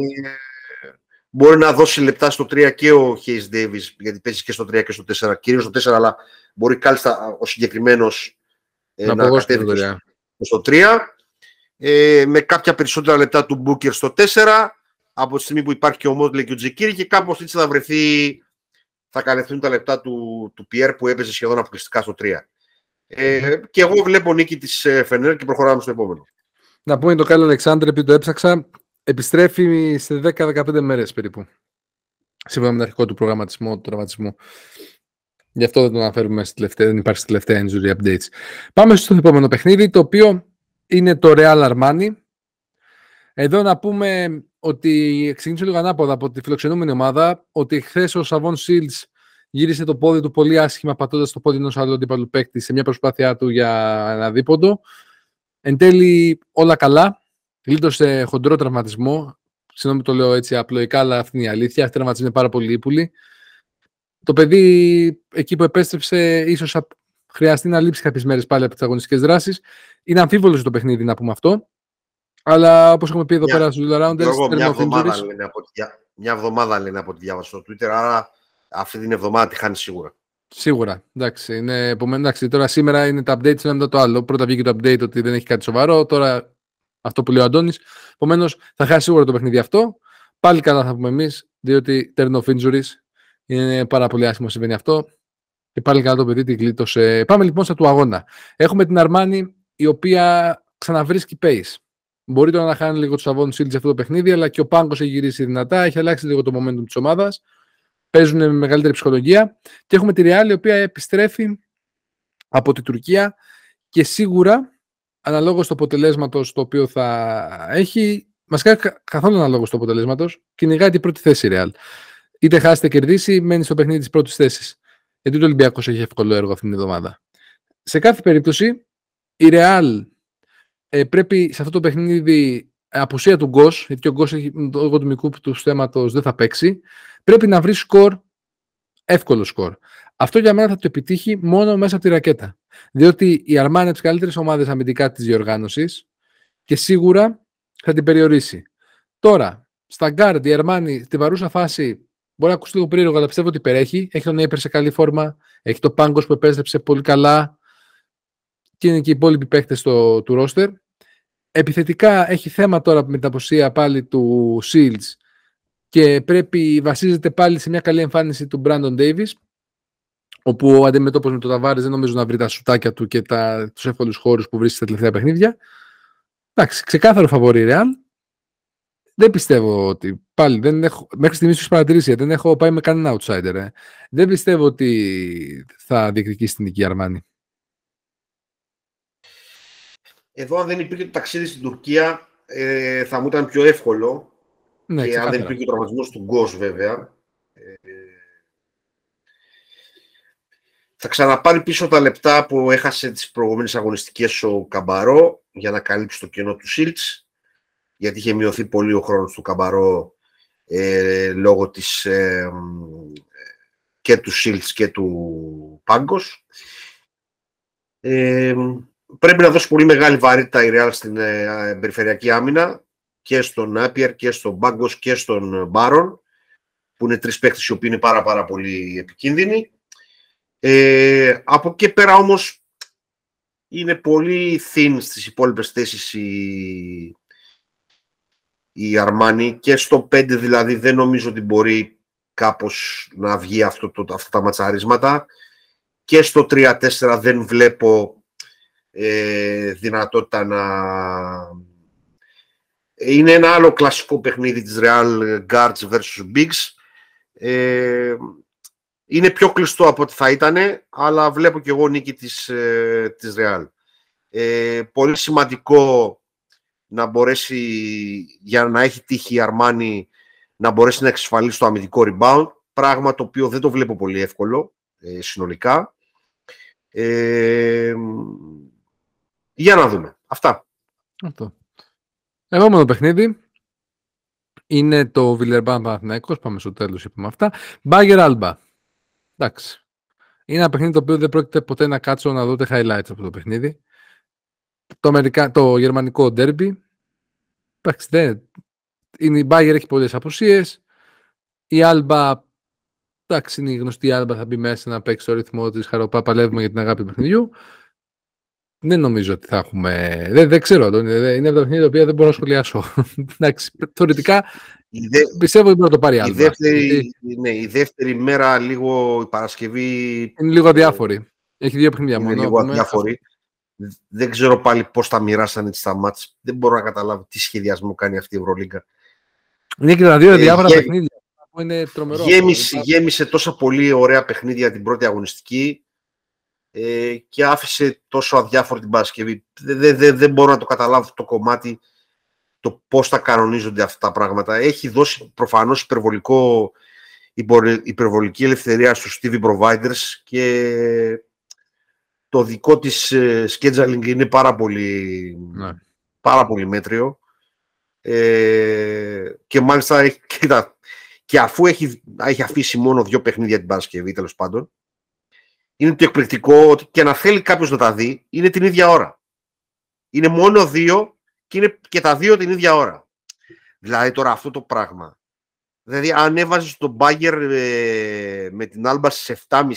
μπορεί να δώσει λεπτά στο 3 και ο Hayes Davis, γιατί παίζει και στο 3 και στο 4, κυρίως στο 4, αλλά μπορεί κάλλιστα ο συγκεκριμένος ε, να, να κατέβει στο 3, ε, με κάποια περισσότερα λεπτά του Booker στο 4, από τη στιγμή που υπάρχει και ο Μότλε και ο Τζεκίρι και κάπως έτσι θα βρεθεί, θα καλυφθούν τα λεπτά του, του Πιέρ που έπαιζε σχεδόν αποκλειστικά στο 3. Ε, και εγώ βλέπω νίκη της ε, Φενέρ και προχωράμε στο επόμενο. Να πούμε το Κάλλο Αλεξάνδρ, επειδή το έψαξα, επιστρέφει σε 10-15 μέρες περίπου. Σύμφωνα με τον αρχικό του προγραμματισμό, του τραυματισμού. Γι' αυτό δεν το αναφέρουμε στη τελευταία, δεν υπάρχει στη τελευταία injury updates. Πάμε στο επόμενο παιχνίδι, το οποίο είναι το Real Armani. Εδώ να πούμε ότι ξεκίνησε λίγο ανάποδα από τη φιλοξενούμενη ομάδα, ότι χθες ο Σαββόν Σίλτ γύρισε το πόδι του πολύ άσχημα, πατώντας το πόδι ενός άλλου αντίπαλου παίκτη σε μια προσπάθειά του για ένα δίποντο. Εν τέλει, όλα καλά. Γλίτωσε χοντρό τραυματισμό. Συγγνώμη το λέω έτσι απλοϊκά, αλλά αυτή είναι η αλήθεια. Αυτή τραυματισμό είναι πάρα πολύ ύπουλη το παιδί εκεί που επέστρεψε ίσως χρειαστεί να λείψει κάποιες μέρες πάλι από τις αγωνιστικές δράσεις. Είναι αμφίβολος το παιχνίδι να πούμε αυτό. Αλλά όπως έχουμε πει εδώ πέρα στους Rounders. Μια εβδομάδα, λένε από, μια εβδομάδα λένε από τη διάβαση στο Twitter, άρα αυτή την εβδομάδα τη χάνει σίγουρα. Σίγουρα. Εντάξει, είναι, εντάξει, τώρα σήμερα είναι τα updates, είναι μετά το άλλο. Πρώτα βγήκε το update ότι δεν έχει κάτι σοβαρό. Τώρα αυτό που λέει ο Αντώνης. Επομένως θα χάσει σίγουρα το παιχνίδι αυτό. Πάλι καλά θα πούμε εμείς, διότι turn of injuries είναι πάρα πολύ άσχημο συμβαίνει αυτό. Και πάλι καλά το παιδί την γλίτωσε. Πάμε λοιπόν στα του αγώνα. Έχουμε την Αρμάνη η οποία ξαναβρίσκει pace. Μπορεί τώρα να χάνει λίγο τους Σαββόν Σίλτ σε αυτό το παιχνίδι, αλλά και ο Πάγκος έχει γυρίσει δυνατά, έχει αλλάξει λίγο το momentum της ομάδας. Παίζουν με μεγαλύτερη ψυχολογία. Και έχουμε τη Real η οποία επιστρέφει από την Τουρκία και σίγουρα αναλόγως του αποτελέσματος το οποίο θα έχει, μας κάνει καθόλου αναλόγως του αποτελέσματος, κυνηγάει την πρώτη θέση η Real είτε χάσει είτε κερδίσει, μένει στο παιχνίδι της πρώτης θέσης. Γιατί ο Ολυμπιακός έχει εύκολο έργο αυτήν την εβδομάδα. σε κάθε περίπτωση η Real ε, πρέπει σε αυτό το παιχνίδι απουσία του Γκος, γιατί ο Γκος έχει λόγω του μικρού του θέματος δεν θα παίξει, πρέπει να βρει σκορ, εύκολο σκορ. Αυτό για μένα θα το επιτύχει μόνο μέσα από τη ρακέτα. Διότι η Αρμάνη από τις καλύτερες ομάδες αμυντικά της διοργάνωσης και σίγουρα θα την περιορίσει. Τώρα, στα γκαρντ, η Αρμάνη στην παρούσα φάση μπορεί να ακουστεί λίγο περίεργο, αλλά πιστεύω ότι υπερέχει. Έχει τον Νέιπιερ σε καλή φόρμα, έχει τον Πάνγκος που επέστρεψε πολύ καλά και είναι και οι υπόλοιποι παίχτες του ρόστερ. Επιθετικά έχει θέμα τώρα με την απουσία πάλι του Shields και πρέπει, βασίζεται πάλι σε μια καλή εμφάνιση του Brandon Davis όπου αντιμέτωπος με τον Ταβάρη δεν νομίζω να βρει τα σουτάκια του και τους εύκολους χώρους που βρίσκει στα τελευταία παιχνίδια. Εντάξει, ξεκάθαρο φαβορή Real. Δεν πιστεύω ότι πάλι δεν έχω, μέχρι στιγμής τους παρατηρήσει, δεν έχω πάει με κανένα outsider. Ε. Δεν πιστεύω ότι θα διεκδικήσει την νική Αρμάνη. Εδώ αν δεν υπήρχε το ταξίδι στην Τουρκία ε, θα μου ήταν πιο εύκολο ναι, και αν δεν υπήρχε ο τραυματισμός του Γκος βέβαια. Ε, θα ξαναπάρει πίσω τα λεπτά που έχασε τις προηγούμενες αγωνιστικές ο Καμπαρό για να καλύψει το κενό του Σίλτς γιατί είχε μειωθεί πολύ ο χρόνος του Καμπαρό ε, λόγω της, ε, και του Σίλτς και του Πάγκος. Ε, πρέπει να δώσει πολύ μεγάλη βαρύτητα η Real στην ε, περιφερειακή άμυνα και στον Νάπιερ και στον Πάγκος και στον Μπάρον που είναι τρεις παίκτες οι οποίοι είναι πάρα πάρα πολύ επικίνδυνοι. Ε, από εκεί πέρα όμως είναι πολύ thin στις υπόλοιπες θέσεις η, η Αρμάνη και στο 5 δηλαδή δεν νομίζω ότι μπορεί κάπως να βγει αυτό το, αυτά τα ματσαρίσματα και στο 3-4 δεν βλέπω ε, δυνατότητα να... Είναι ένα άλλο κλασικό παιχνίδι της Real Guards vs. Bigs. Ε, είναι πιο κλειστό από ό,τι θα ήταν, αλλά βλέπω και εγώ νίκη της, ε, της Real. Ε, πολύ σημαντικό να μπορέσει, για να έχει τύχει η Αρμάνη, να μπορέσει να εξασφαλίσει το αμυντικό rebound, πράγμα το οποίο δεν το βλέπω πολύ εύκολο ε, συνολικά. Ε, για να δούμε. Αυτά. Αυτό. Επόμενο παιχνίδι είναι το Βιλερμπάν Παναθηναϊκός. Πάμε στο τέλος, είπαμε αυτά. Μπάγκερ Άλμπα. Εντάξει. Είναι ένα παιχνίδι το οποίο δεν πρόκειται ποτέ να κάτσω να δω highlights από το παιχνίδι. Το, Αμερικα... το γερμανικό derby. Εντάξει, δεν... Είναι, η Bayern έχει πολλές απουσίες. Η Alba, εντάξει, είναι η γνωστή Alba, θα μπει μέσα να παίξει το ρυθμό της χαροπά, παλεύουμε για την αγάπη του παιχνιδιού. Δεν νομίζω ότι θα έχουμε. Δεν, δεν ξέρω. Είναι από τα παιχνίδια τα οποία δεν μπορώ να σχολιάσω. [laughs] Εντάξει, θεωρητικά η δε... Πιστεύω ότι μπορεί να το πάρει άλλο. Η δεύτερη, ναι, η δεύτερη μέρα, λίγο η Παρασκευή. Είναι λίγο αδιάφορη. Έχει δύο παιχνίδια μόνο. Είναι λίγο αδιάφορη. Δεν ξέρω πάλι πώς τα μοιράσανε τις τα μάτς. Δεν μπορώ να καταλάβω τι σχεδιασμό κάνει αυτή η Ευρωλίγκα. Είναι και τα δύο ε, διάφορα γέ... παιχνίδια. Είναι τρομερό. Γέμισε, γέμισε τόσα πολύ ωραία παιχνίδια την πρώτη αγωνιστική ε, και άφησε τόσο αδιάφορη την Παρασκευή. Δεν, δεν, δεν μπορώ να το καταλάβω το κομμάτι το πώς θα κανονίζονται αυτά τα πράγματα. Έχει δώσει προφανώς υπερβολικό, υπερβολική ελευθερία στους TV providers και το δικό της ε, scheduling είναι πάρα πολύ, ναι. πάρα πολύ μέτριο. Ε, και μάλιστα [laughs] και αφού έχει, έχει αφήσει μόνο δύο παιχνίδια την Παρασκευή τέλος πάντων, είναι το εκπληκτικό ότι και να θέλει κάποιος να τα δει, είναι την ίδια ώρα. Είναι μόνο δύο και είναι και τα δύο την ίδια ώρα. Δηλαδή τώρα αυτό το πράγμα. Δηλαδή αν έβαζες τον Μπάγκερ ε, με την Άλμπα στις 7.30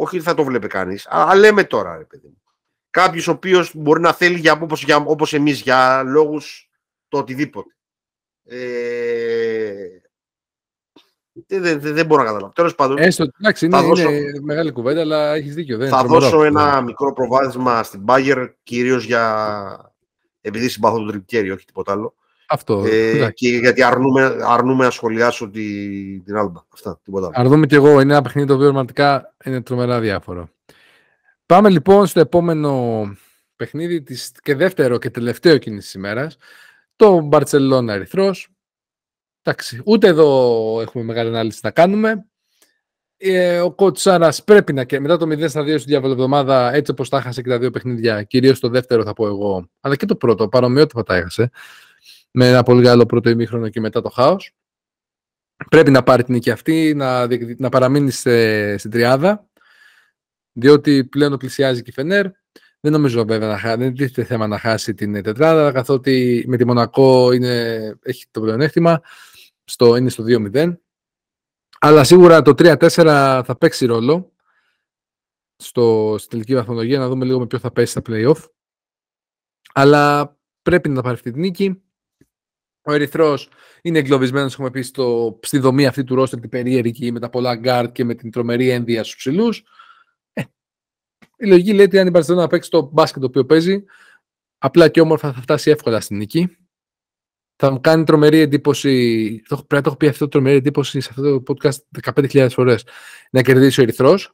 όχι θα το βλέπει κανείς, αλλά λέμε τώρα ρε παιδί μου. Κάποιος ο οποίος μπορεί να θέλει για, όπως, για, όπως εμείς για λόγους το οτιδήποτε. Ε, δεν, δεν, δεν μπορώ να καταλάβω. Τέλος πάντων. Έστω, εντάξει, είναι, δώσω... είναι μεγάλη κουβέντα, αλλά έχεις δίκιο. Δεν θα δώσω ένα μικρό προβάδισμα στην Bayer, κυρίως για. επειδή συμπαθώ τον Τριπτιέρη, όχι τίποτα άλλο. Αυτό. Ε, και γιατί αρνούμε, αρνούμε να σχολιάσω τη, την Άλμπα. Αυτά, τίποτα άλλο. Αρνούμε κι εγώ. Είναι ένα παιχνίδι το οποίο πραγματικά είναι τρομερά διάφορο. Πάμε λοιπόν στο επόμενο παιχνίδι της, και δεύτερο και τελευταίο εκείνη τη ημέρας. Το Μπαρσελόνα Ερυθρός. Εντάξει, ούτε εδώ έχουμε μεγάλη ανάλυση να κάνουμε. ε, ο coach Σάρας πρέπει να και μετά το 0 στα 2 στη διαβολοβδομάδα, έτσι όπως τα έχασε και τα δύο παιχνίδια, κυρίως το δεύτερο θα πω εγώ, αλλά και το πρώτο, παρομοιότυπα τα έχασε, με ένα πολύ καλό πρώτο ημίχρονο και μετά το χάος. Πρέπει να πάρει την νίκη αυτή, να, να παραμείνει σε, στην τριάδα, διότι πλέον το πλησιάζει και η Φενέρ. Δεν νομίζω βέβαια να χάσει, δεν τίθεται θέμα να χάσει την τετράδα, καθότι με τη Μονακό είναι, έχει το πλεονέκτημα, στο, είναι στο 2-0. Αλλά σίγουρα το 3-4 θα παίξει ρόλο στο, στην τελική βαθμολογία, να δούμε λίγο με ποιο θα πέσει στα play-off. Αλλά πρέπει να πάρει αυτή τη νίκη. Ο Ερυθρός είναι εγκλωβισμένος, έχουμε πει, στο, στη δομή αυτή του ρόστερ, την περίεργη με τα πολλά γκαρντ και με την τρομερή ένδεια στους ψηλούς. Ε, η λογική λέει ότι αν η Μπαρσελόνα παίξει το μπάσκετ το οποίο παίζει, απλά και όμορφα θα φτάσει εύκολα στην νίκη. Θα μου κάνει τρομερή εντύπωση. Πρέπει να το έχω πει αυτό τρομερή εντύπωση σε αυτό το podcast 15.000 φορές. Να κερδίσει ο Ερυθρός.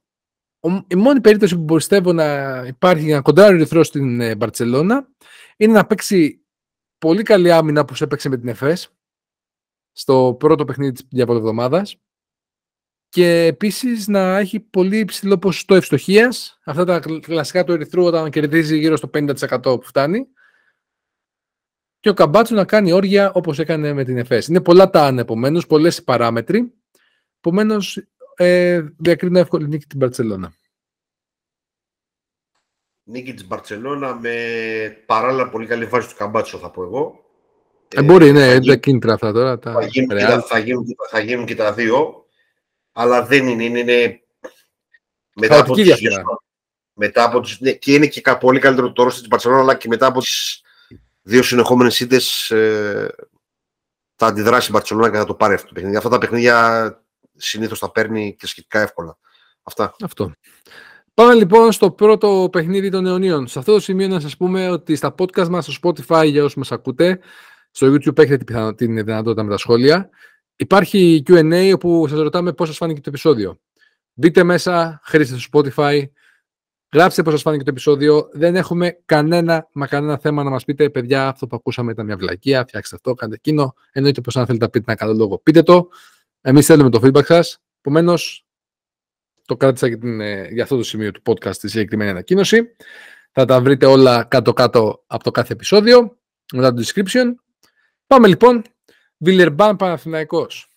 Η μόνη περίπτωση που πιστεύω να υπάρχει για να κοντάρει ο Ερυθρός στην ε, Μπαρσελόνα είναι να παίξει πολύ καλή άμυνα που έπαιξε με την ΕΦΕΣ στο πρώτο παιχνίδι της διαβολοβδομάδας και επίσης να έχει πολύ υψηλό ποσοστό ευστοχίας. Αυτά τα κλασικά του Ερυθρού όταν κερδίζει γύρω στο 50% που φτάνει. Και ο Καμπάτσο να κάνει όρια όπως έκανε με την ΕΦΕΣ. Είναι πολλά τα αν επομένως, πολλές οι παράμετροι. Επομένως, ε, διακρίνω εύκολη νίκη την Παρσελώνα νίκη της Μπαρτσελώνα με παράλληλα πολύ καλή βάση του Καμπάτσο θα πω εγώ. Ε, μπορεί, ναι, είναι τα κίνητρα αυτά τώρα. Τα θα, γίνουν και τα, θα, γίνουν, θα γίνουν και τα δύο, αλλά δεν είναι, είναι, είναι μετά από τις, μετά από τις, ναι, και είναι και πολύ καλύτερο το ρόστι της Μπαρτσελώνα, αλλά και μετά από τις δύο συνεχόμενες ήττες ε, θα αντιδράσει η Μπαρτσελώνα και θα το πάρει αυτό το παιχνίδι. Αυτά τα παιχνίδια συνήθως τα παίρνει και σχετικά εύκολα. Αυτά. Αυτό. Πάμε λοιπόν στο πρώτο παιχνίδι των αιωνίων. Σε αυτό το σημείο να σας πούμε ότι στα podcast μας, στο Spotify για όσους μας ακούτε, στο YouTube έχετε την, την δυνατότητα με τα σχόλια. Υπάρχει Q&A όπου σας ρωτάμε πώς σας φάνηκε το επεισόδιο. Μπείτε μέσα, χρήστε στο Spotify, γράψτε πώς σας φάνηκε το επεισόδιο. Δεν έχουμε κανένα, μα κανένα θέμα να μας πείτε, παιδιά, αυτό που ακούσαμε ήταν μια βλακεία, φτιάξτε αυτό, κάντε εκείνο. Εννοείται πως αν θέλετε να πείτε ένα καλό λόγο, πείτε το. Εμείς θέλουμε το feedback σας. Επομένως, το κράτησα για, την, ε, για αυτό το σημείο του podcast τη συγκεκριμένη ανακοίνωση. Θα τα βρείτε όλα κάτω-κάτω από το κάθε επεισόδιο, μετά το description. Πάμε λοιπόν. Βιλερμπάν Παναθηναϊκός.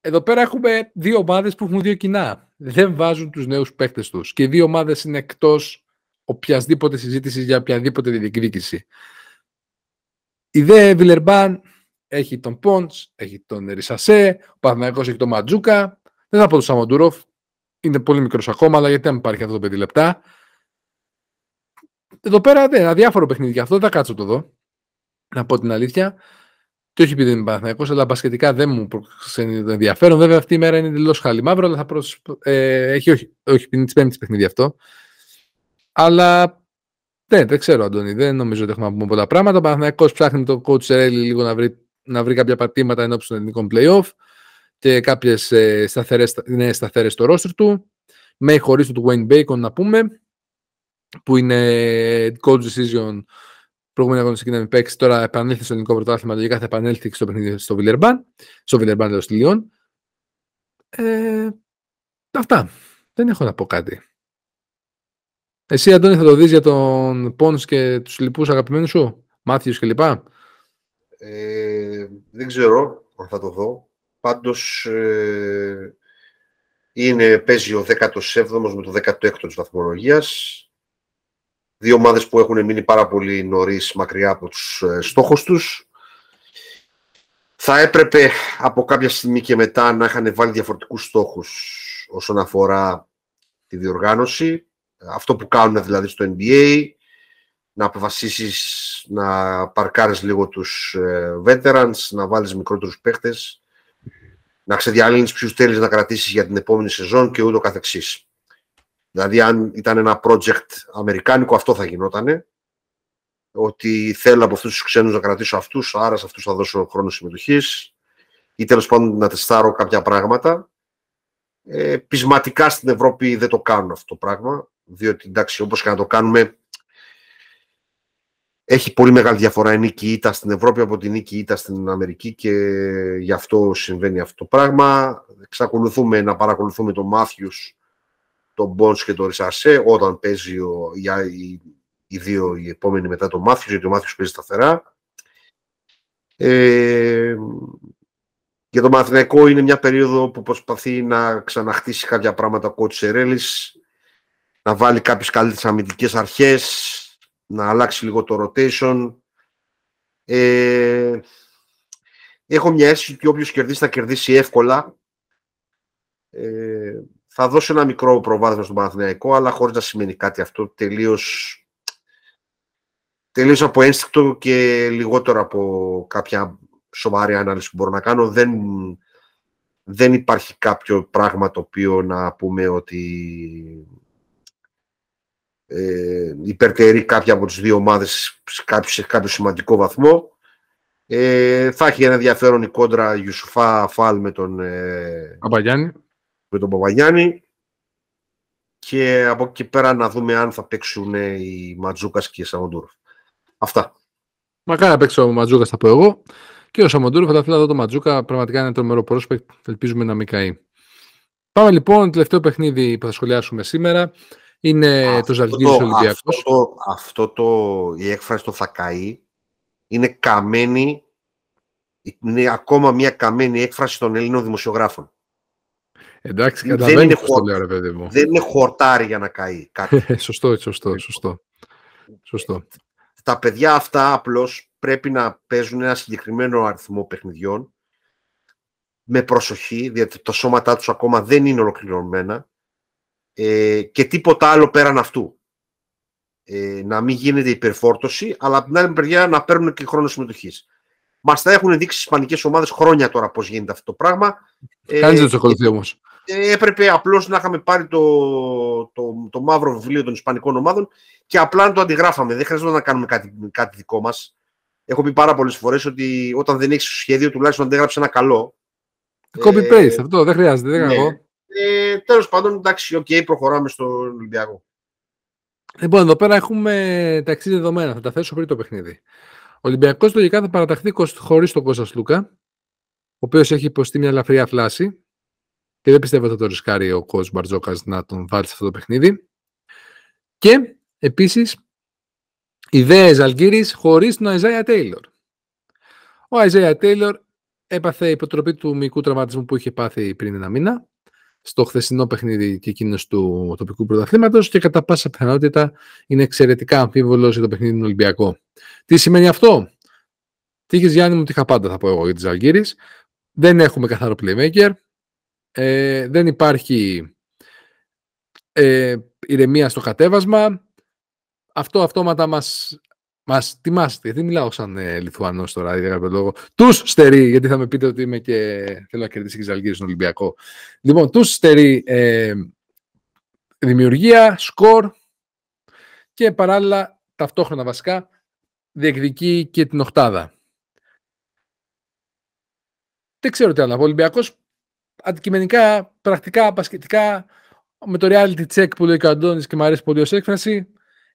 Εδώ πέρα έχουμε δύο ομάδες που έχουν δύο κοινά. Δεν βάζουν τους νέους παίκτες τους. Και οι δύο ομάδες είναι εκτός οποιασδήποτε συζήτησης για οποιαδήποτε διεκδίκηση. Η δε Βιλερμπάν έχει τον Πόντς, έχει τον Ρισασέ, ο Παναθηναϊκός έχει τον Ματζούκα. Δεν θα πω τον Σαμοντούροφ, είναι πολύ μικρός ακόμα, αλλά γιατί δεν υπάρχει αυτό το 5 λεπτά. Εδώ πέρα δεν, αδιάφορο παιχνίδι για αυτό, δεν θα κάτσω το δω. Να πω την αλήθεια. Και όχι επειδή είμαι Παναθυναϊκό, αλλά μπασκετικά δεν μου προξενεί το ενδιαφέρον. Βέβαια αυτή η μέρα είναι εντελώς χάλι μαύρο, αλλά θα προσ... ε, έχει όχι, όχι είναι της πέμπτης παιχνίδι αυτό. Αλλά δεν, δεν ξέρω, Αντώνη. Δεν νομίζω ότι έχουμε να πούμε πολλά πράγματα. Ο Παναθυναϊκό ψάχνει το coach Σερέλη λίγο να βρει να βρει κάποια πατήματα ενώπιση των ελληνικών playoff και κάποιες ε, νέε σταθερές στο ρόστρ του. Με χωρίς του Wayne Bacon να πούμε, που είναι coach decision προηγούμενη αγωνιστική να μην παίξει. Τώρα επανέλθει στο ελληνικό πρωτάθλημα, λογικά θα επανέλθει στο παιχνίδι στο Βιλερμπάν. Στο Βιλερμπάν, λέω στη Λιόν. Ε, αυτά. Δεν έχω να πω κάτι. Εσύ, Αντώνη, θα το δεις για τον Πόνς και τους λοιπούς αγαπημένους σου, Μάθιους κλπ. Ε, δεν ξέρω αν θα το δω. Πάντως ε, είναι, παίζει ο 17ος με το 16ο της βαθμολογίας. Δύο ομάδες που έχουν μείνει πάρα πολύ νωρίς μακριά από τους ε, στόχους τους. Θα έπρεπε από κάποια στιγμή και μετά να είχαν βάλει διαφορετικούς στόχους όσον αφορά τη διοργάνωση. Αυτό που κάνουν δηλαδή στο NBA, να αποφασίσεις να παρκάρεις λίγο τους ε, veterans, να βάλεις μικρότερους παίχτες, να ξεδιαλύνεις ποιους θέλεις να κρατήσεις για την επόμενη σεζόν και ούτω καθεξής. Δηλαδή, αν ήταν ένα project αμερικάνικο, αυτό θα γινότανε. Ότι θέλω από αυτούς τους ξένους να κρατήσω αυτούς, άρα σε αυτούς θα δώσω χρόνο συμμετοχής ή τέλος πάντων να τεστάρω κάποια πράγματα. Ε, πεισματικά στην Ευρώπη δεν το κάνουν αυτό το πράγμα, διότι εντάξει, όπως και να το κάνουμε, έχει πολύ μεγάλη διαφορά η νίκη ήττα στην Ευρώπη από την νίκη ήττα στην Αμερική και γι' αυτό συμβαίνει αυτό το πράγμα. Εξακολουθούμε να παρακολουθούμε τον Μάθιους, τον Μπόνς και τον Ρισασέ όταν παίζει ο, οι, οι, δύο οι επόμενοι μετά τον Μάθιους, γιατί ο Μάθιους παίζει σταθερά. Ε, για τον Μαθηναϊκό είναι μια περίοδο που προσπαθεί να ξαναχτίσει κάποια πράγματα ο κότσος Ερέλης, να βάλει κάποιες καλύτερες αμυντικές αρχές, να αλλάξει λίγο το rotation. Ε, έχω μια αίσθηση ότι όποιος κερδίσει θα κερδίσει εύκολα. Ε, θα δώσω ένα μικρό προβάδισμα στον Παναθηναϊκό, αλλά χωρίς να σημαίνει κάτι αυτό. Τελείως, τελείως από ένστικτο και λιγότερο από κάποια σοβαρή ανάλυση που μπορώ να κάνω. Δεν, δεν υπάρχει κάποιο πράγμα το οποίο να πούμε ότι ε, υπερτερεί κάποια από τις δύο ομάδες σε κάποιο, σε κάποιο σημαντικό βαθμό. Ε, θα έχει ένα ενδιαφέρον η κόντρα Ιουσουφά Φάλ με τον ε, Παπαγιάννη. Με τον Παπαγιάννη. Και από εκεί πέρα να δούμε αν θα παίξουν οι Ματζούκας και οι Σαμοντούροφ. Αυτά. Μακάρι να παίξει ο Ματζούκας θα πω εγώ. Και ο Σαμοντούροφ θα θέλω να δω το Ματζούκα. Πραγματικά είναι ένα τρομερό πρόσπεκτ. Ελπίζουμε να μην καεί. Πάμε λοιπόν, το τελευταίο παιχνίδι που θα σχολιάσουμε σήμερα. Είναι αυτό το Ζαλγκύρης Ολυμπιακός. Αυτό, το, αυτό το, η έκφραση το θα καεί είναι καμένη, είναι ακόμα μια καμένη έκφραση των Ελλήνων δημοσιογράφων. Εντάξει, καταλαβαίνω δεν το λέω, ρε παιδί μου. Δεν είναι χορτάρι για να καεί κάτι. [laughs] σωστό, σωστό, σωστό. σωστό. Τα παιδιά αυτά απλώς πρέπει να παίζουν ένα συγκεκριμένο αριθμό παιχνιδιών με προσοχή, διότι τα σώματά τους ακόμα δεν είναι ολοκληρωμένα ε, και τίποτα άλλο πέραν αυτού. Ε, να μην γίνεται υπερφόρτωση, αλλά από την άλλη μεριά να παίρνουν και χρόνο συμμετοχής. Μας τα έχουν δείξει οι Ισπανικές ομάδες χρόνια τώρα πώς γίνεται αυτό το πράγμα. Κάνει ε, το όμως. Ε, έπρεπε απλώς να είχαμε πάρει το, το, το, μαύρο βιβλίο των Ισπανικών ομάδων και απλά να το αντιγράφαμε. Δεν χρειάζεται να κάνουμε κάτι, κάτι δικό μας. Έχω πει πάρα πολλές φορές ότι όταν δεν έχεις σχέδιο, τουλάχιστον αντίγραψε ένα καλό. Copy paste αυτό, δεν χρειάζεται. Δεν ναι. Ε, Τέλος πάντων, εντάξει, OK, okay, προχωράμε στον Ολυμπιακό. Λοιπόν, εδώ πέρα έχουμε τα εξής δεδομένα. Θα τα θέσω πριν το παιχνίδι. Ο Ολυμπιακός λογικά θα παραταχθεί χωρίς τον Κώστα Σλούκα, ο οποίος έχει υποστεί μια ελαφριά θλάση και δεν πιστεύω ότι θα το ρισκάρει ο κόσμο Μπαρτζόκας να τον βάλει σε αυτό το παιχνίδι. Και επίσης, ιδέες Αλγύρης χωρίς τον Αϊζάια Τέιλορ. Ο Αϊζάια Τέιλορ έπαθε υποτροπή του μυϊκού τραυματισμού που είχε πάθει πριν ένα μήνα στο χθεσινό παιχνίδι και εκείνος του τοπικού πρωταθλήματος και κατά πάσα πιθανότητα είναι εξαιρετικά αμφίβολος για το παιχνίδι του Ολυμπιακό. Τι σημαίνει αυτό, Τι είχε Γιάννη μου, τι είχα πάντα θα πω εγώ για τη Ζαλγκύρη. Δεν έχουμε καθαρό playmaker. Ε, δεν υπάρχει ε, ηρεμία στο κατέβασμα. Αυτό αυτόματα μας Μας τιμάστε, γιατί μιλάω σαν ε, Λιθουανός τώρα, για κάποιο λόγο. Του στερεί, γιατί θα με πείτε ότι είμαι και θέλω να κερδίσει και Ζαλγίρι στον Ολυμπιακό. Λοιπόν, του στερεί ε, δημιουργία, σκορ και παράλληλα ταυτόχρονα βασικά διεκδικεί και την οχτάδα. Δεν ξέρω τι άλλο. Ο Ολυμπιακός αντικειμενικά, πρακτικά, πασχετικά, με το reality check που λέει ο Αντώνης και μου αρέσει πολύ ως έκφραση,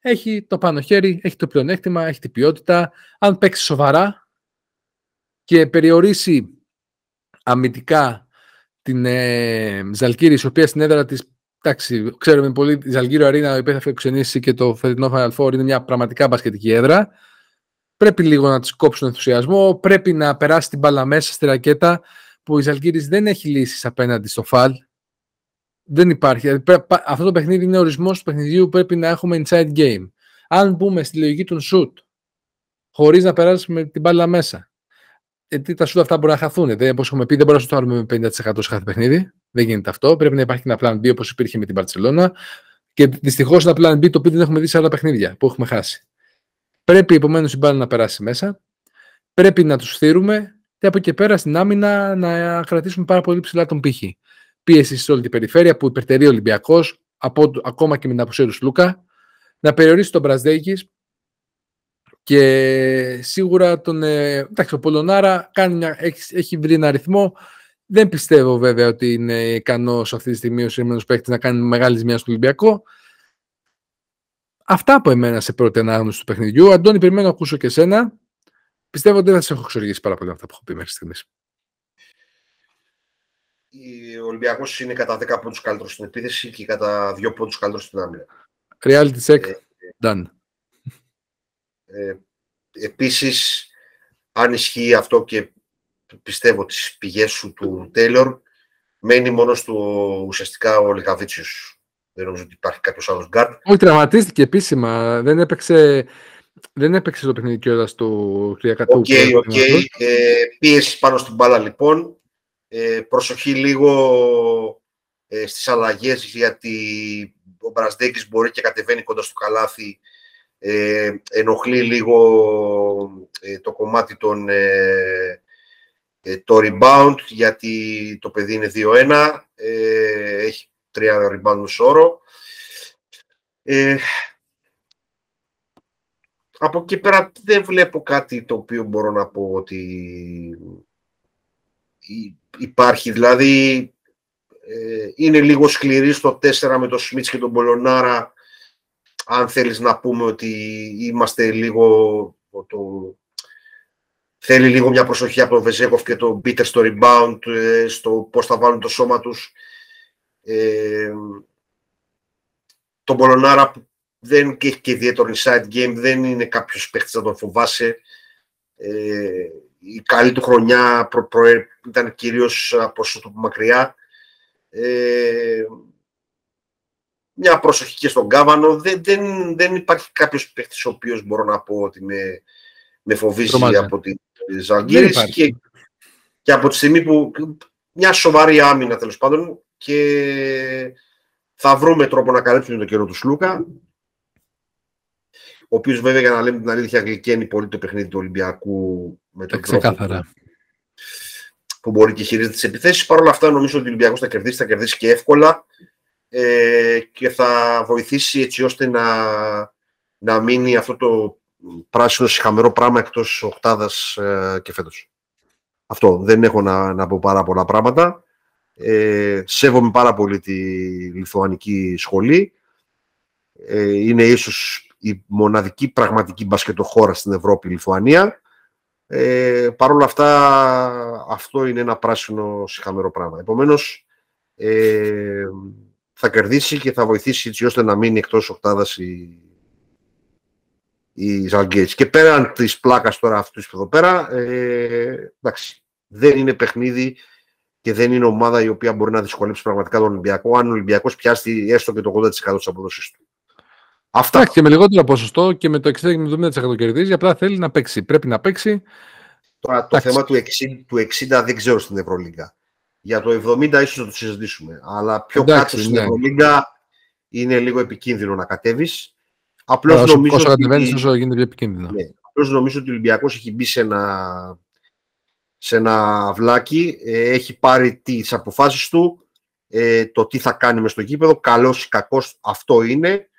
έχει το πάνω χέρι, έχει το πλεονέκτημα, έχει την ποιότητα. Αν παίξει σοβαρά και περιορίσει αμυντικά την ε, Ζαλκύρη, η οποία στην έδρα της. Εντάξει, ξέρουμε πολύ τη Ζαλγκύρο Αρίνα, η οποία θα φιλοξενήσει και το φετινό Final Four είναι μια πραγματικά μπασκετική έδρα. Πρέπει λίγο να της κόψουν ενθουσιασμό. Πρέπει να περάσει την μπάλα μέσα στη ρακέτα που η Ζαλγκύρη δεν έχει λύσεις απέναντι στο φαλ. Δεν υπάρχει. Δηλαδή, αυτό το παιχνίδι είναι ορισμός του παιχνιδιού που πρέπει να έχουμε inside game. Αν μπούμε στη λογική των shoot, χωρίς να περάσουμε την μπάλα μέσα. Γιατί τα shoot αυτά μπορεί να χαθούν. Όπως έχουμε πει, δεν μπορούμε να το πάρουμε με 50% σε κάθε παιχνίδι. Δεν γίνεται αυτό. Πρέπει να υπάρχει ένα plan B όπως υπήρχε με την Παρσελώνα. Και δυστυχώς ένα plan B το οποίο δεν έχουμε δει σε άλλα παιχνίδια που έχουμε χάσει. Πρέπει επομένως η μπάλα να περάσει μέσα. Πρέπει να τους στείλουμε και από εκεί πέρα στην άμυνα να κρατήσουμε πάρα πολύ ψηλά τον πύχη πίεσης σε όλη την περιφέρεια που υπερτερεί ο Ολυμπιακός, ακόμα και με την αποσύρου Λούκα, να περιορίσει τον Μπραζδέκη και σίγουρα τον. Ε, εντάξει, ο Πολωνάρα κάνει μια, έχει, έχει βρει ένα αριθμό. Δεν πιστεύω βέβαια ότι είναι ικανός αυτή τη στιγμή ο σημερινό παίκτης να κάνει μεγάλης ζημιά στο Ολυμπιακό. αυτά από εμένα σε πρώτη ανάγνωση του παιχνιδιού. Αντώνη, περιμένω να ακούσω και εσένα. Πιστεύω ότι δεν θα σε έχω εξοργήσει πάρα πολύ αυτά που έχω πει μέχρι στιγμής. Ο Ολυμπιακός είναι κατά 10 πόντους καλύτερος στην επίθεση και κατά 2 πόντους καλύτερος στην άμυνα. Reality check. Ε, done. Ε, επίσης, αν ισχύει αυτό και πιστεύω τις πηγές σου του Τέιλορ, μένει μόνο του ουσιαστικά ο Λεκαβίτσιους. Δεν νομίζω ότι υπάρχει κάποιος άλλος γκαρντ. Όχι, τραυματίστηκε επίσημα. Δεν έπαιξε, δεν έπαιξε το παιχνίδι κιόλας του Κυριακάτικου. OK, OK. Ε, πίεση πάνω στην μπάλα λοιπόν. Ε, προσοχή λίγο ε, στις αλλαγές γιατί ο Μπραζντέικις μπορεί και κατεβαίνει κοντά στο καλάθι. Ε, ενοχλεί λίγο ε, το κομμάτι των, ε, ε, το rebound γιατί το παιδί είναι 2-1 έχει τρία rebound όρο. Από εκεί πέρα δεν βλέπω κάτι το οποίο μπορώ να πω ότι υπάρχει δηλαδή είναι λίγο σκληρή στο 4 με το Σμίτς και τον Πολωνάρα αν θέλεις να πούμε ότι είμαστε λίγο... Το... Θέλει λίγο μια προσοχή από τον Βεζέκοφ και τον Πίτερ στο rebound, ε, στο πώς θα βάλουν το σώμα τους. Ε, τον Πολωνάρα δεν έχει και ιδιαίτερο inside game, δεν είναι κάποιος παίχτης να τον φοβάσαι. Ε, η καλή του χρονιά προ, προ, ήταν κυρίως από το μακριά. Ε, μια προσοχή και στον Κάβανο. Δεν, δεν, δεν υπάρχει κάποιος παίχτη ο οποίος μπορώ να πω ότι με, με φοβίζει από τη Ζαγκύρης και, και από τη στιγμή που μια σοβαρή άμυνα τέλος πάντων και θα βρούμε τρόπο να καλύψουμε το καιρό του Σλούκα. Ο οποίος βέβαια για να λέμε την αλήθεια γλυκαίνει πολύ το παιχνίδι του Ολυμπιακού με τον τρόπο που, που μπορεί και χειρίζεται τις επιθέσεις. Παρ' όλα αυτά νομίζω ότι ο Ολυμπιακός θα κερδίσει, θα κερδίσει και εύκολα ε, και θα βοηθήσει έτσι ώστε να, να μείνει αυτό το πράσινο συχαμερό πράγμα εκτός οκτάδας ε, και φέτος. Αυτό. Δεν έχω να, να πω πάρα πολλά πράγματα. Ε, σέβομαι πάρα πολύ τη Λιθουανική σχολή. Ε, είναι ίσως η μοναδική πραγματική μπασκετοχώρα στην Ευρώπη η Λιθουανία. Ε, Παρ' όλα αυτά αυτό είναι ένα πράσινο συχαμερό πράγμα. Επομένως, ε, θα κερδίσει και θα βοηθήσει έτσι ώστε να μείνει εκτός οκτάδας η, η Και πέραν της πλάκας τώρα αυτού εδώ πέρα, ε, εντάξει, δεν είναι παιχνίδι και δεν είναι ομάδα η οποία μπορεί να δυσκολέψει πραγματικά τον Ολυμπιακό αν ο Ολυμπιακός πιάσει έστω και το 80% της αποδόσης του. Αυτά. και με λιγότερο ποσοστό και με το 60% με 70% κερδίζει, απλά θέλει να παίξει. Πρέπει να παίξει. Τώρα, το θέμα του 60, του 60 δεν ξέρω στην Ευρωλίγκα. Για το 70 ίσως να το συζητήσουμε. Αλλά πιο Εντάξει, κάτω στην ναι. Ευρωλίγκα είναι λίγο επικίνδυνο να κατέβεις. Απλώς νομίζω. Όσο κατεβαίνεις, όσο γίνεται πιο επικίνδυνο. Ναι. Απλώς νομίζω ότι ο Ολυμπιακός έχει μπει σε ένα, σε ένα βλάκι. Ε, έχει πάρει τις αποφάσεις του. Ε, το τι θα κάνει μες στο γήπεδο. Καλός ή κακός αυτό είναι.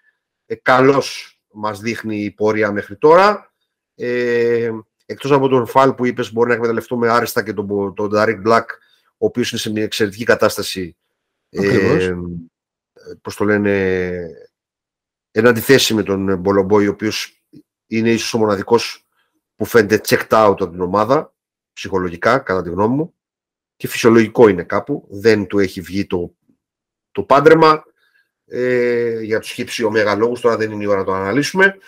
Ε, Καλώς μας δείχνει η πορεία μέχρι τώρα. Ε, εκτός από τον Φαλ που είπες μπορεί να εκμεταλλευτούμε άριστα και τον, τον Νταρίκ Μπλακ ο οποίος είναι σε μια εξαιρετική κατάσταση ε, πώς το λένε εν αντιθέσει με τον Μπολομπόη ο οποίος είναι ίσως ο μοναδικός που φαίνεται checked out από την ομάδα ψυχολογικά κατά τη γνώμη μου. Και φυσιολογικό είναι κάπου. Δεν του έχει βγει το, το πάντρεμα ε, για τους χύψη ομεγαλόγους τώρα δεν είναι η ώρα να το αναλύσουμε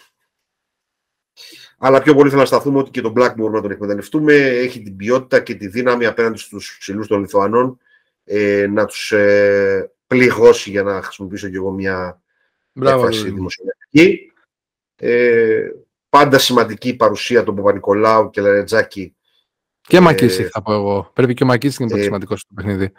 αλλά πιο πολύ θέλω να σταθούμε ότι και τον Black μπορούμε να τον εκμεταλλευτούμε. Έχει την ποιότητα και τη δύναμη απέναντι στους ψηλούς των Λιθουανών ε, να τους ε, πληγώσει για να χρησιμοποιήσω και εγώ μια έκφραση δημοσιογραφική. Ε, πάντα σημαντική η παρουσία των Παπα-Νικολάου και Λαρετζάκη. Και ε, Μακίση θα πω εγώ. Πρέπει και ο Μακίση είναι πολύ ε, σημαντικό στο παιχνίδι.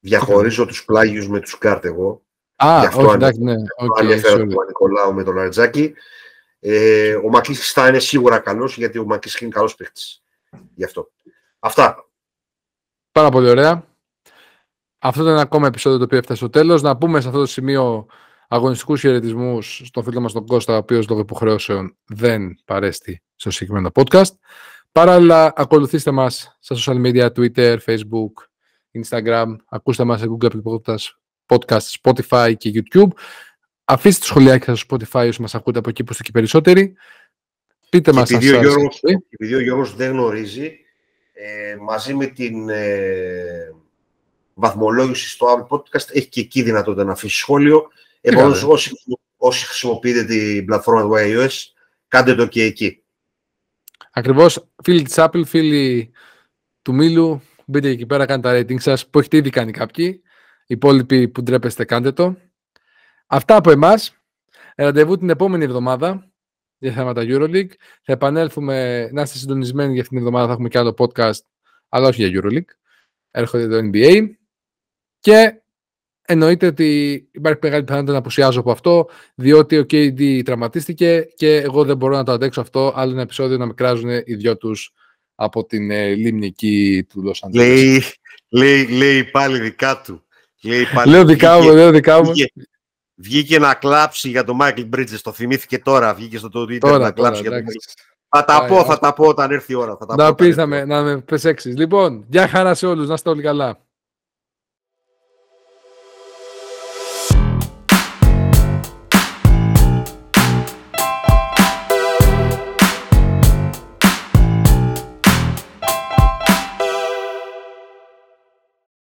Διαχωρίζω τους πλάγιους με τους κάρτε εγώ. Α, όχι, εντάξει, ναι. Okay, του Νικολάου με τον Λαριτζάκη. Ε, ο Μακίσης θα είναι σίγουρα καλός γιατί ο Μακίσης είναι καλός παίχτη. Γι' αυτό. Αυτά. Πάρα πολύ ωραία. Αυτό ήταν ένα ακόμα επεισόδιο το οποίο έφτασε στο τέλος. Να πούμε σε αυτό το σημείο αγωνιστικούς χαιρετισμούς στον φίλο μας τον Κώστα, ο οποίος λόγω υποχρεώσεων δεν παρέστη στο συγκεκριμένο podcast. Παράλληλα, ακολουθήστε μας στα social media, Twitter, Facebook, Instagram. Ακούστε μας σε Google Podcast, podcast Spotify και YouTube. Αφήστε το σχολιάκι σας στο Spotify όσοι μας ακούτε από εκεί που είστε και περισσότεροι. Πείτε μας επειδή, ο Γιώργος, επειδή ο Γιώργος δεν γνωρίζει, ε, μαζί με την ε, βαθμολόγηση στο Apple Podcast έχει και εκεί δυνατότητα να αφήσει σχόλιο. Επομένως, όσοι, όσοι χρησιμοποιείτε την πλατφόρμα του iOS, κάντε το και εκεί. Ακριβώς. Φίλοι της Apple, φίλοι του Μήλου, μπείτε εκεί πέρα, κάντε τα rating σας, που έχετε ήδη κάνει κάποιοι. Οι υπόλοιποι που ντρέπεστε, κάντε το. Αυτά από εμάς. Ραντεβού την επόμενη εβδομάδα για θέματα EuroLeague. Θα επανέλθουμε να είστε συντονισμένοι για αυτήν την εβδομάδα. Θα έχουμε και άλλο podcast, αλλά όχι για EuroLeague. Έρχονται το NBA. Και εννοείται ότι υπάρχει μεγάλη πιθανότητα να απουσιάζω από αυτό, διότι ο KD τραυματίστηκε και εγώ δεν μπορώ να το αντέξω αυτό. Άλλο ένα επεισόδιο να με κράζουν οι δυο τους από την ε, λίμνη εκεί του Λος Λέει, λέει, λέει πάλι δικά του. Λέει πάλι, λέω δικά μου, λέω δικά μου. Βγήκε, να κλάψει για τον Μάικλ Μπρίτζες, το θυμήθηκε τώρα, βγήκε στο Twitter τώρα, να κλάψει για τον Θα τα πω, θα τα πω όταν έρθει η ώρα. Θα τα να πεις να με, να με Λοιπόν, γεια χαρά σε όλους, να είστε όλοι καλά.